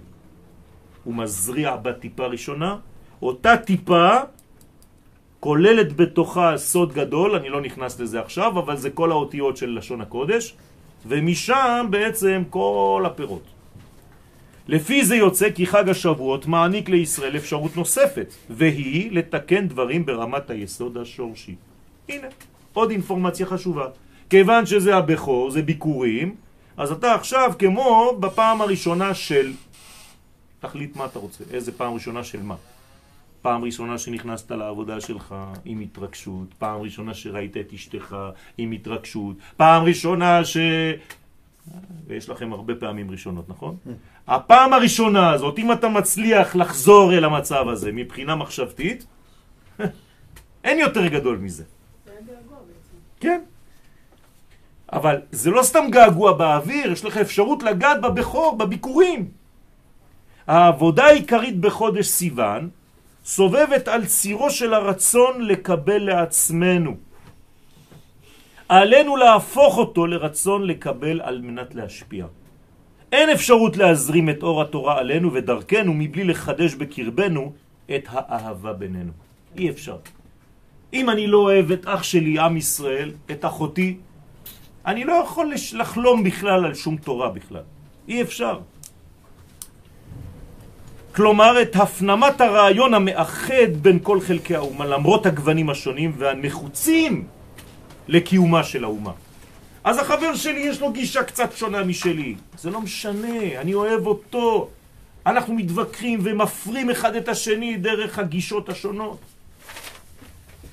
[SPEAKER 1] הוא מזריע בטיפה ראשונה, אותה טיפה כוללת בתוכה סוד גדול, אני לא נכנס לזה עכשיו, אבל זה כל האותיות של לשון הקודש, ומשם בעצם כל הפירות. לפי זה יוצא כי חג השבועות מעניק לישראל אפשרות נוספת, והיא לתקן דברים ברמת היסוד השורשי. הנה, עוד אינפורמציה חשובה. כיוון שזה הבכור, זה ביקורים, אז אתה עכשיו כמו בפעם הראשונה של... תחליט מה אתה רוצה, איזה פעם ראשונה של מה. פעם ראשונה שנכנסת לעבודה שלך עם התרגשות, פעם ראשונה שראית את אשתך עם התרגשות, פעם ראשונה ש... ויש לכם הרבה פעמים ראשונות, נכון? הפעם הראשונה הזאת, אם אתה מצליח לחזור אל המצב הזה מבחינה מחשבתית, אין יותר גדול מזה. כן. אבל זה לא סתם געגוע באוויר, יש לך אפשרות לגעת בבכור, בביקורים. העבודה העיקרית בחודש סיוון סובבת על צירו של הרצון לקבל לעצמנו. עלינו להפוך אותו לרצון לקבל על מנת להשפיע. אין אפשרות להזרים את אור התורה עלינו ודרכנו מבלי לחדש בקרבנו את האהבה בינינו. אי אפשר. אם אני לא אוהב את אח שלי, עם ישראל, את אחותי, אני לא יכול לחלום בכלל על שום תורה בכלל. אי אפשר. כלומר, את הפנמת הרעיון המאחד בין כל חלקי האומה, למרות הגוונים השונים והנחוצים לקיומה של האומה. אז החבר שלי יש לו גישה קצת שונה משלי. זה לא משנה, אני אוהב אותו. אנחנו מתווכחים ומפרים אחד את השני דרך הגישות השונות.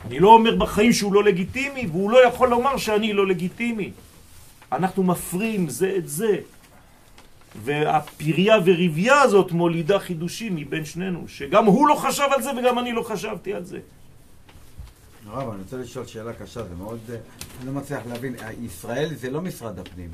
[SPEAKER 1] אני לא אומר בחיים שהוא לא לגיטימי, והוא לא יכול לומר שאני לא לגיטימי. אנחנו מפרים זה את זה. והפריה וריביה הזאת מולידה חידושים מבין שנינו, שגם הוא לא חשב על זה וגם אני לא חשבתי על זה.
[SPEAKER 2] הרב, אני רוצה לשאול שאלה קשה, זה מאוד... אה, אני לא מצליח להבין, אה, ישראל זה לא משרד הפנים.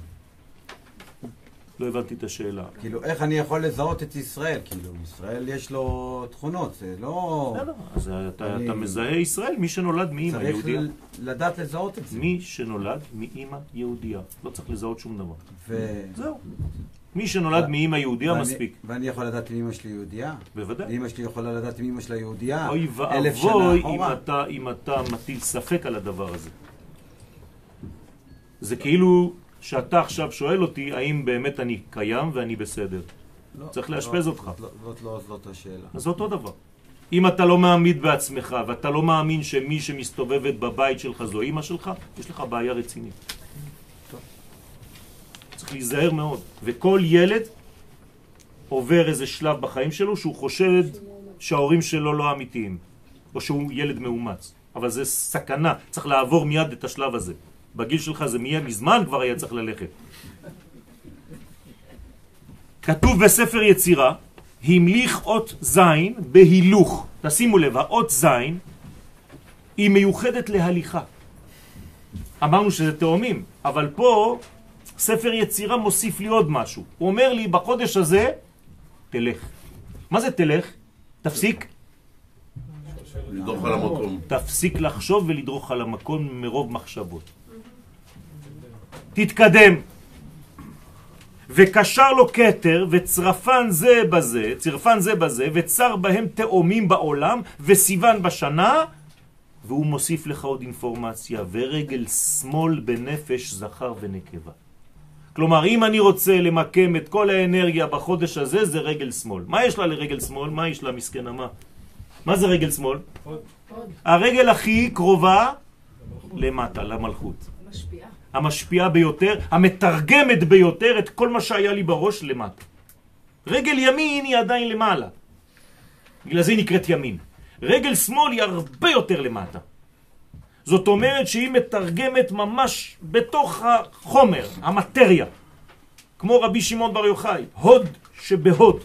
[SPEAKER 1] לא הבנתי את השאלה.
[SPEAKER 2] כאילו, איך אני יכול לזהות את ישראל? כאילו, ישראל יש לו תכונות, זה לא...
[SPEAKER 1] בסדר, אז אתה,
[SPEAKER 2] אני-
[SPEAKER 1] אתה מזהה ישראל, מי שנולד
[SPEAKER 2] צריך
[SPEAKER 1] יהודיה.
[SPEAKER 2] ל- לדעת לזהות את זה.
[SPEAKER 1] מי שנולד מאמא יהודיה. לא צריך לזהות שום דבר.
[SPEAKER 2] ו...
[SPEAKER 1] זהו. מי שנולד מאמא יהודיה מספיק.
[SPEAKER 2] ואני יכול לדעת אם אמא שלי יהודייה?
[SPEAKER 1] בוודאי.
[SPEAKER 2] אמא שלי יכולה לדעת אם אמא שלה יהודייה?
[SPEAKER 1] אוי ואבוי אם. אתה, אם אתה מטיל ספק על הדבר הזה. זה כאילו שאתה עכשיו שואל אותי האם באמת אני קיים ואני בסדר.
[SPEAKER 2] לא,
[SPEAKER 1] צריך
[SPEAKER 2] לא,
[SPEAKER 1] לאשפז אותך.
[SPEAKER 2] זאת לא- זאת לא השאלה.
[SPEAKER 1] אז זה אותו דבר. אם אתה לא מעמיד בעצמך ואתה לא מאמין שמי שמסתובבת בבית שלך זו אימא שלך, יש לך בעיה רצינית. להיזהר מאוד. וכל ילד עובר איזה שלב בחיים שלו שהוא חושב שההורים שלו לא אמיתיים, או שהוא ילד מאומץ. אבל זה סכנה, צריך לעבור מיד את השלב הזה. בגיל שלך זה מיד מזמן כבר היה צריך ללכת. כתוב בספר יצירה, המליך אות זין בהילוך. תשימו לב, האות זין היא מיוחדת להליכה. אמרנו שזה תאומים, אבל פה ספר יצירה מוסיף לי עוד משהו. הוא אומר לי, בחודש הזה, תלך. מה זה תלך? תפסיק?
[SPEAKER 4] לדרוך על המקום.
[SPEAKER 1] תפסיק לחשוב ולדרוך על המקום מרוב מחשבות. תתקדם. וקשר לו כתר וצרפן זה בזה, צרפן זה בזה, וצר בהם תאומים בעולם, וסיוון בשנה, והוא מוסיף לך עוד אינפורמציה, ורגל שמאל בנפש זכר ונקבה. כלומר, אם אני רוצה למקם את כל האנרגיה בחודש הזה, זה רגל שמאל. מה יש לה לרגל שמאל? מה יש לה מסכנה? מה? מה זה רגל שמאל? הרגל הכי קרובה למטה, למלכות.
[SPEAKER 3] משפיעה.
[SPEAKER 1] המשפיעה ביותר, המתרגמת ביותר את כל מה שהיה לי בראש למטה. רגל ימין היא עדיין למעלה. בגלל זה היא נקראת ימין. רגל שמאל היא הרבה יותר למטה. זאת אומרת שהיא מתרגמת ממש בתוך החומר, המטריה. כמו רבי שמעון בר יוחאי, הוד שבהוד.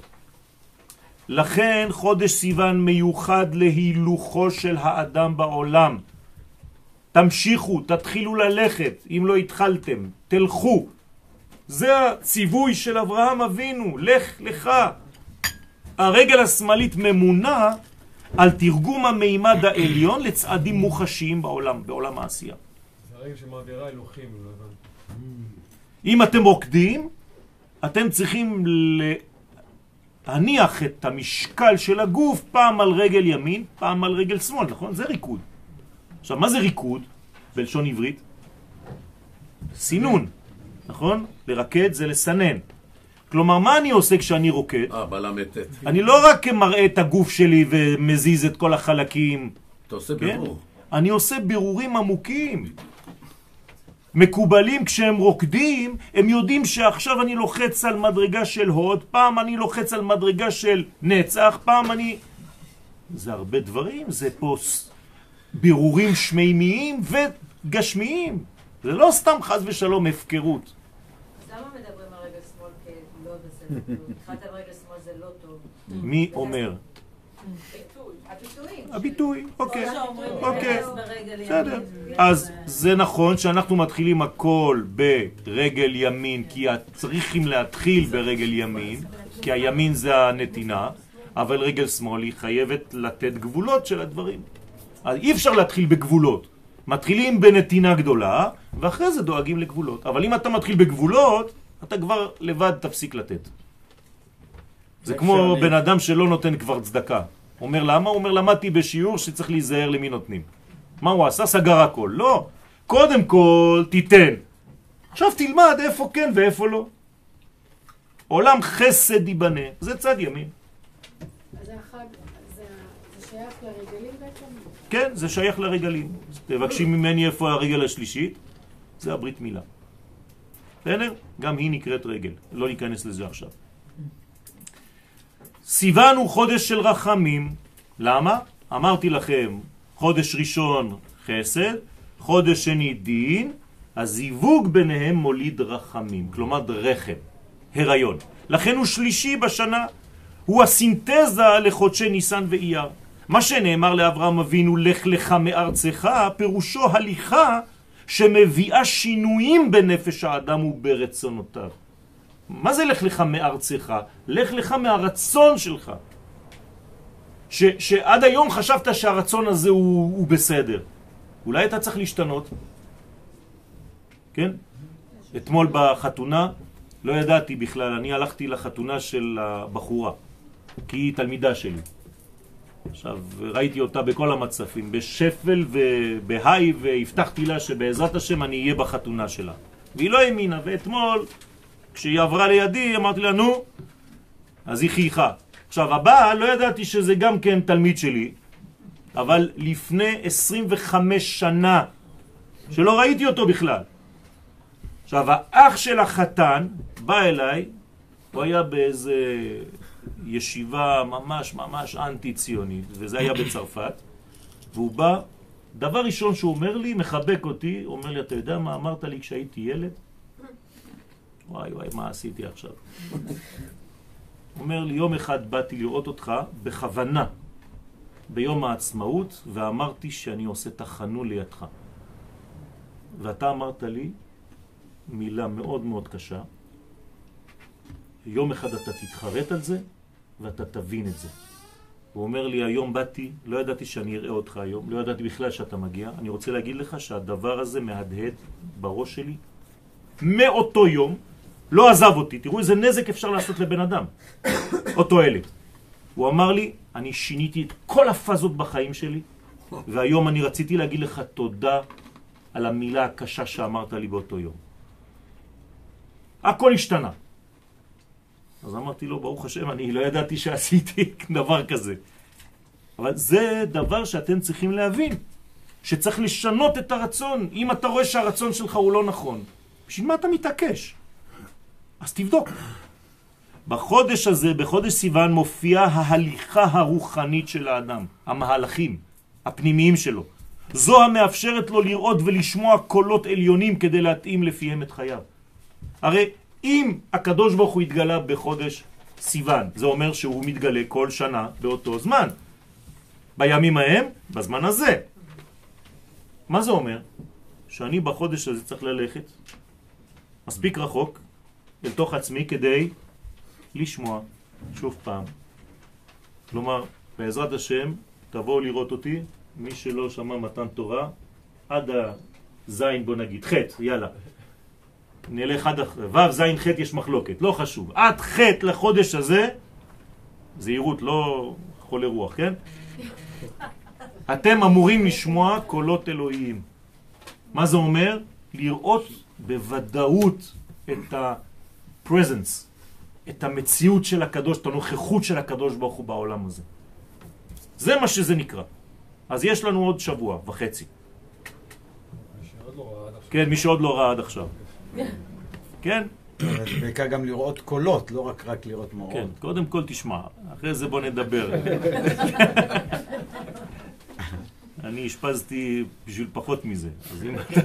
[SPEAKER 1] לכן חודש סיוון מיוחד להילוכו של האדם בעולם. תמשיכו, תתחילו ללכת, אם לא התחלתם, תלכו. זה הציווי של אברהם אבינו, לך לך. הרגל השמאלית ממונה על תרגום המימד העליון לצעדים מוחשיים בעולם, בעולם העשייה.
[SPEAKER 5] זה הרגע שמעבירה הילוכים, אם לא הבנתי.
[SPEAKER 1] אם אתם רוקדים, אתם צריכים להניח את המשקל של הגוף פעם על רגל ימין, פעם על רגל שמאל, נכון? זה ריקוד. עכשיו, מה זה ריקוד בלשון עברית? סינון, נכון? לרקד זה לסנן. כלומר, מה אני עושה כשאני רוקד?
[SPEAKER 4] אה, בל"ט.
[SPEAKER 1] אני לא רק מראה את הגוף שלי ומזיז את כל החלקים,
[SPEAKER 4] אתה עושה
[SPEAKER 1] כן?
[SPEAKER 4] בירור.
[SPEAKER 1] אני עושה בירורים עמוקים. מקובלים כשהם רוקדים, הם יודעים שעכשיו אני לוחץ על מדרגה של הוד, פעם אני לוחץ על מדרגה של נצח, פעם אני... זה הרבה דברים, זה פה בירורים שמימיים וגשמיים. זה לא סתם חז ושלום הפקרות.
[SPEAKER 6] אז למה מדברים על רגל שמאל כלא בסדר? כאילו, התחלת על רגל שמאל זה לא טוב.
[SPEAKER 1] מי אומר? הביטוי, אוקיי. אוקיי. בסדר. אז זה נכון שאנחנו מתחילים הכל ברגל ימין, כי צריכים להתחיל ברגל ימין, כי הימין זה הנתינה, אבל רגל שמאל היא חייבת לתת גבולות של הדברים. אז אי אפשר להתחיל בגבולות. מתחילים בנתינה גדולה, ואחרי זה דואגים לגבולות. אבל אם אתה מתחיל בגבולות, אתה כבר לבד תפסיק לתת. זה כמו בן אדם שלא נותן כבר צדקה. אומר למה? הוא אומר למדתי בשיעור שצריך להיזהר למי נותנים. מה הוא עשה? סגר הכל. לא. קודם כל תיתן. עכשיו תלמד איפה כן ואיפה לא. עולם חסד ייבנה. זה צד ימין.
[SPEAKER 7] אז זה החג, זה זה שייך לרגלים בעצם?
[SPEAKER 1] כן, זה שייך לרגלים. תבקשי ממני איפה הרגל השלישית, זה הברית מילה. בסדר? גם היא נקראת רגל. לא ניכנס לזה עכשיו. סיוון הוא חודש של רחמים. למה? אמרתי לכם, חודש ראשון חסד, חודש שני דין, הזיווג ביניהם מוליד רחמים, כלומר רחם, הריון. לכן הוא שלישי בשנה, הוא הסינתזה לחודשי ניסן ואייר. מה שנאמר לאברהם אבינו, לך לך מארצך, פירושו הליכה שמביאה שינויים בנפש האדם וברצונותיו. מה זה לך לך מארצך? לך לך מהרצון שלך. ש, שעד היום חשבת שהרצון הזה הוא, הוא בסדר. אולי אתה צריך להשתנות. כן? אתמול בחתונה, לא ידעתי בכלל, אני הלכתי לחתונה של הבחורה, כי היא תלמידה שלי. עכשיו, ראיתי אותה בכל המצפים, בשפל ובהי, והבטחתי לה שבעזרת השם אני אהיה בחתונה שלה. והיא לא האמינה, ואתמול, כשהיא עברה לידי, אמרתי לה, נו, אז היא חייכה. עכשיו, הבעל, לא ידעתי שזה גם כן תלמיד שלי, אבל לפני 25 שנה, שלא ראיתי אותו בכלל. עכשיו, האח של החתן בא אליי, הוא היה באיזה ישיבה ממש ממש אנטי-ציונית, וזה היה בצרפת, והוא בא, דבר ראשון שהוא אומר לי, מחבק אותי, אומר לי, אתה יודע מה אמרת לי כשהייתי ילד? וואי וואי, מה עשיתי עכשיו? אומר לי, יום אחד באתי לראות אותך בכוונה ביום העצמאות, ואמרתי שאני עושה תחנון לידך. ואתה אמרת לי מילה מאוד מאוד קשה, יום אחד אתה תתחרט על זה ואתה תבין את זה. הוא אומר לי, היום באתי, לא ידעתי שאני אראה אותך היום, לא ידעתי בכלל שאתה מגיע. אני רוצה להגיד לך שהדבר הזה מהדהד בראש שלי מאותו יום, לא עזב אותי. תראו איזה נזק אפשר לעשות לבן אדם, או תועלת. הוא אמר לי, אני שיניתי את כל הפאזות בחיים שלי, והיום אני רציתי להגיד לך תודה על המילה הקשה שאמרת לי באותו יום. הכל השתנה. אז אמרתי לו, ברוך השם, אני לא ידעתי שעשיתי דבר כזה. אבל זה דבר שאתם צריכים להבין, שצריך לשנות את הרצון. אם אתה רואה שהרצון שלך הוא לא נכון, בשביל מה אתה מתעקש? אז תבדוק. בחודש הזה, בחודש סיוון, מופיעה ההליכה הרוחנית של האדם, המהלכים הפנימיים שלו. זו המאפשרת לו לראות ולשמוע קולות עליונים כדי להתאים לפיהם את חייו. הרי אם הקדוש ברוך הוא התגלה בחודש סיוון, זה אומר שהוא מתגלה כל שנה באותו זמן. בימים ההם, בזמן הזה. מה זה אומר? שאני בחודש הזה צריך ללכת מספיק רחוק אל תוך עצמי כדי לשמוע שוב פעם. כלומר, בעזרת השם, תבואו לראות אותי, מי שלא שמע מתן תורה, עד הזין בוא נגיד, חטא, יאללה. נלך עד אחרי, ו' ז' ח' יש מחלוקת, לא חשוב. עד ח' לחודש הזה, זהירות, לא חולה רוח, כן? אתם אמורים לשמוע קולות אלוהיים. מה זה אומר? לראות בוודאות את ה-presence, את המציאות של הקדוש, את הנוכחות של הקדוש ברוך הוא בעולם הזה. זה מה שזה נקרא. אז יש לנו עוד שבוע וחצי.
[SPEAKER 5] מי שעוד לא ראה עד עכשיו.
[SPEAKER 1] כן, מי שעוד לא ראה עד עכשיו. כן?
[SPEAKER 2] בעיקר גם לראות קולות, לא רק רק לראות מראות.
[SPEAKER 1] כן, קודם כל תשמע, אחרי זה בוא נדבר. אני אשפזתי בשביל פחות מזה, אז אם אתה...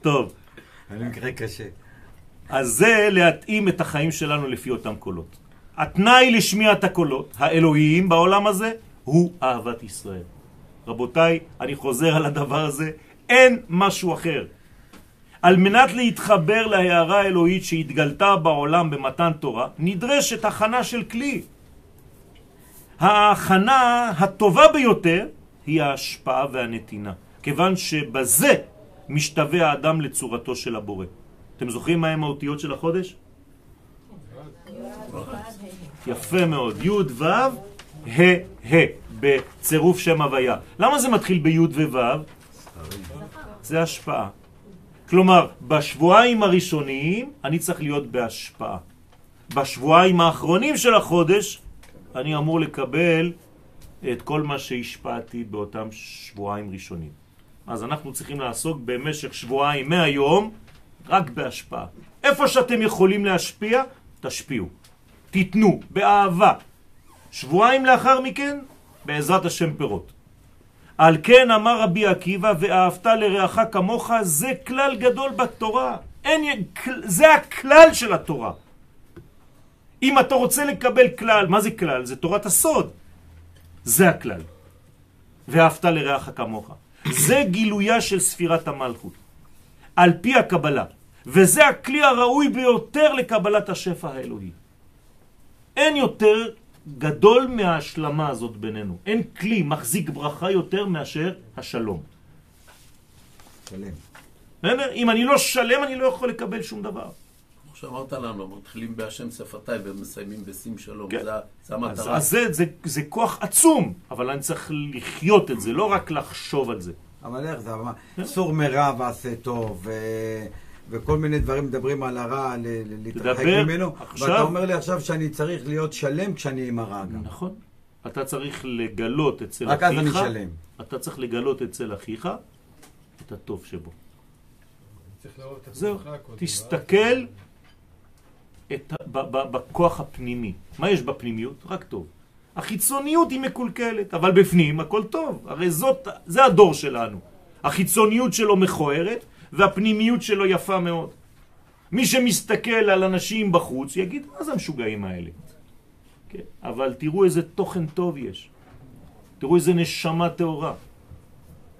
[SPEAKER 1] טוב,
[SPEAKER 2] אני מקרה קשה.
[SPEAKER 1] אז זה להתאים את החיים שלנו לפי אותם קולות. התנאי לשמיעת הקולות האלוהיים בעולם הזה הוא אהבת ישראל. רבותיי, אני חוזר על הדבר הזה, אין משהו אחר. על מנת להתחבר להערה האלוהית שהתגלתה בעולם במתן תורה, נדרשת הכנה של כלי. ההכנה הטובה ביותר היא ההשפעה והנתינה, כיוון שבזה משתווה האדם לצורתו של הבורא. אתם זוכרים מהם האותיות של החודש? יפה מאוד, י' ו' ה' ה' בצירוף שם הוויה. למה זה מתחיל בי' וו'? זה השפעה. כלומר, בשבועיים הראשוניים אני צריך להיות בהשפעה. בשבועיים האחרונים של החודש אני אמור לקבל את כל מה שהשפעתי באותם שבועיים ראשונים. אז אנחנו צריכים לעסוק במשך שבועיים מהיום רק בהשפעה. איפה שאתם יכולים להשפיע, תשפיעו. תיתנו, באהבה. שבועיים לאחר מכן, בעזרת השם פירות. על כן אמר רבי עקיבא, ואהבת לרעך כמוך, זה כלל גדול בתורה. אין, זה הכלל של התורה. אם אתה רוצה לקבל כלל, מה זה כלל? זה תורת הסוד. זה הכלל. ואהבת לרעך כמוך. זה גילויה של ספירת המלכות. על פי הקבלה. וזה הכלי הראוי ביותר לקבלת השפע האלוהי. אין יותר גדול מההשלמה הזאת בינינו. אין כלי מחזיק ברכה יותר מאשר השלום.
[SPEAKER 2] שלם.
[SPEAKER 1] בסדר? אם אני לא שלם, אני לא יכול לקבל שום דבר.
[SPEAKER 4] כמו שאמרת לנו, מתחילים בהשם שפתיי ומסיימים בשים שלום.
[SPEAKER 1] כן.
[SPEAKER 4] זה, זה המטרה.
[SPEAKER 1] אז זה, זה, זה כוח עצום, אבל אני צריך לחיות את זה, לא רק לחשוב על זה.
[SPEAKER 2] אבל איך זה, אבל
[SPEAKER 1] כן.
[SPEAKER 2] סור מרע ועשה טוב, ו- וכל מיני דברים מדברים על הרע, להתרחק ממנו,
[SPEAKER 1] עכשיו.
[SPEAKER 2] ואתה אומר לי עכשיו שאני צריך להיות שלם כשאני עם הרע גם.
[SPEAKER 1] נכון. אתה צריך לגלות אצל
[SPEAKER 2] רק אז אני
[SPEAKER 1] אחיך,
[SPEAKER 2] שלם.
[SPEAKER 1] אתה צריך לגלות אצל אחיך את הטוב שבו. זהו. תסתכל את, ב, ב, בכוח הפנימי. מה יש בפנימיות? רק טוב. החיצוניות היא מקולקלת, אבל בפנים הכל טוב. הרי זאת, זה הדור שלנו. החיצוניות שלו מכוערת, והפנימיות שלו יפה מאוד. מי שמסתכל על אנשים בחוץ יגיד, מה זה המשוגעים האלה? כן? אבל תראו איזה תוכן טוב יש. תראו איזה נשמה טהורה.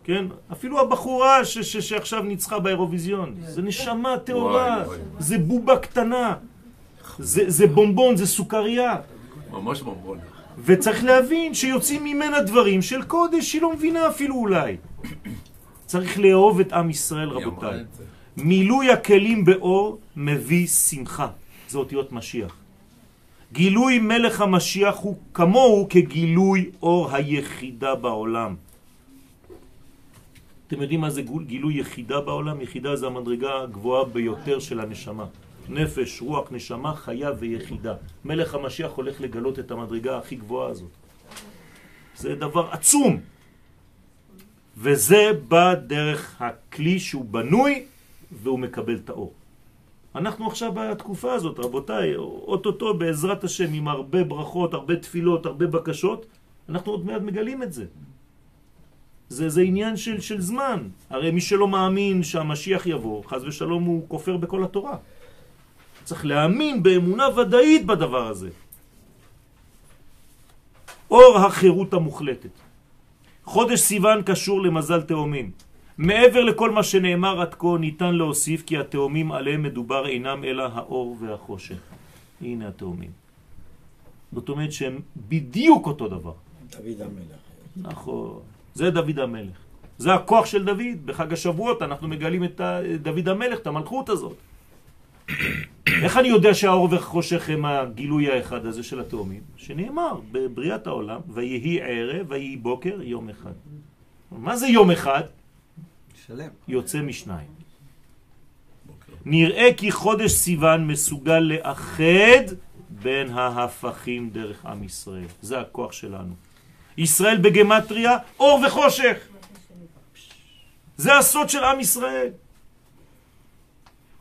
[SPEAKER 1] כן? אפילו הבחורה ש- ש- שעכשיו ניצחה באירוויזיון, זה נשמה טהורה. זה בובה קטנה, זה, זה בומבון, זה סוכריה.
[SPEAKER 4] ממש ממון.
[SPEAKER 1] וצריך להבין שיוצאים ממנה דברים של קודש שהיא לא מבינה אפילו אולי. צריך לאהוב את עם ישראל, רבותיי. מילוי הכלים באור מביא שמחה. זה אותיות משיח. גילוי מלך המשיח הוא כמוהו כגילוי אור היחידה בעולם. אתם יודעים מה זה גילוי יחידה בעולם? יחידה זה המדרגה הגבוהה ביותר של הנשמה. נפש, רוח, נשמה, חיה ויחידה. מלך המשיח הולך לגלות את המדרגה הכי גבוהה הזאת. זה דבר עצום. וזה בא דרך הכלי שהוא בנוי והוא מקבל את האור. אנחנו עכשיו בתקופה הזאת, רבותיי, אוטוטו בעזרת השם עם הרבה ברכות, הרבה תפילות, הרבה בקשות, אנחנו עוד מעט מגלים את זה. זה, זה עניין של, של זמן. הרי מי שלא מאמין שהמשיח יבוא, חז ושלום הוא כופר בכל התורה. צריך להאמין באמונה ודאית בדבר הזה. אור החירות המוחלטת. חודש סיוון קשור למזל תאומים. מעבר לכל מה שנאמר עד כה ניתן להוסיף כי התאומים עליהם מדובר אינם אלא האור והחושך. הנה התאומים. זאת אומרת שהם בדיוק אותו דבר.
[SPEAKER 8] דוד המלך.
[SPEAKER 1] נכון, זה דוד המלך. זה הכוח של דוד. בחג השבועות אנחנו מגלים את דוד המלך, את המלכות הזאת. איך אני יודע שהאור והחושך הם הגילוי האחד הזה של התאומים? שנאמר בבריאת העולם, ויהי ערב, ויהי בוקר, יום אחד. מה זה יום אחד?
[SPEAKER 2] שלם.
[SPEAKER 1] יוצא משניים. נראה כי חודש סיוון מסוגל לאחד בין ההפכים דרך עם ישראל. זה הכוח שלנו. ישראל בגמטריה, אור וחושך. זה הסוד של עם ישראל.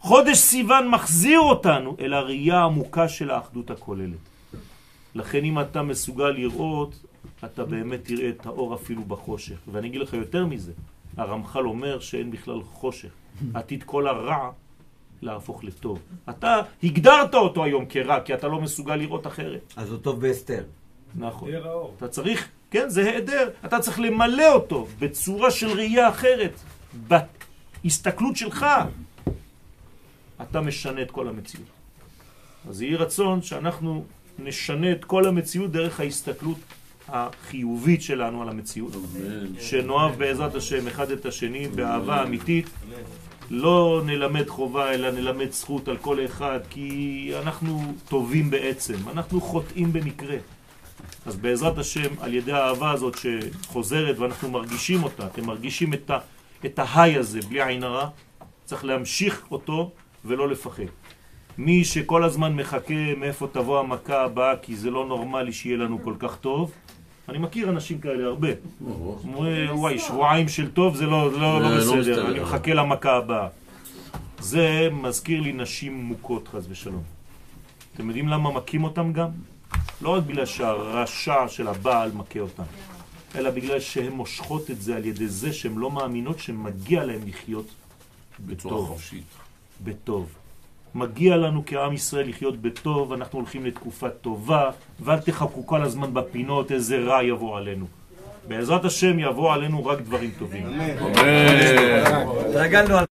[SPEAKER 1] חודש סיוון מחזיר אותנו אל הראייה העמוקה של האחדות הכוללת. לכן אם אתה מסוגל לראות, אתה באמת תראה את האור אפילו בחושך. ואני אגיד לך יותר מזה, הרמח"ל אומר שאין בכלל חושך. עתיד כל הרע להפוך לטוב. אתה הגדרת אותו היום כרע, כי אתה לא מסוגל לראות אחרת.
[SPEAKER 2] אז הוא טוב בהסתר.
[SPEAKER 1] נכון. אתה צריך, כן, זה היעדר. אתה צריך למלא אותו בצורה של ראייה אחרת. בהסתכלות שלך, אתה משנה את כל המציאות. אז יהי רצון שאנחנו נשנה את כל המציאות דרך ההסתכלות החיובית שלנו על המציאות. שנאהב בעזרת השם אחד את השני באהבה אמיתית. לא נלמד חובה, אלא נלמד זכות על כל אחד, כי אנחנו טובים בעצם, אנחנו חוטאים במקרה. אז בעזרת השם, על ידי האהבה הזאת שחוזרת ואנחנו מרגישים אותה, אתם מרגישים את, ה, את ההיי הזה בלי עין הרע, צריך להמשיך אותו ולא לפחד. מי שכל הזמן מחכה מאיפה תבוא המכה הבאה, כי זה לא נורמלי שיהיה לנו כל כך טוב, אני מכיר אנשים כאלה הרבה. וואי, שבועיים של טוב זה לא, לא, לא
[SPEAKER 4] לא
[SPEAKER 1] בסדר. אני מחכה למכה הבאה. זה מזכיר לי נשים מוכות, חס ושלום. אתם יודעים למה מכים אותם גם? לא רק בגלל שהרשע של הבעל מכה אותם, אלא בגלל שהן מושכות את זה על ידי זה שהן לא מאמינות שמגיע להן לחיות
[SPEAKER 4] בצורה. חופשית.
[SPEAKER 1] בטוב. מגיע לנו כעם ישראל לחיות בטוב, אנחנו הולכים לתקופה טובה, ואל תחכו כל הזמן בפינות איזה רע יבוא עלינו. בעזרת השם יבוא עלינו רק דברים טובים.
[SPEAKER 4] אמן.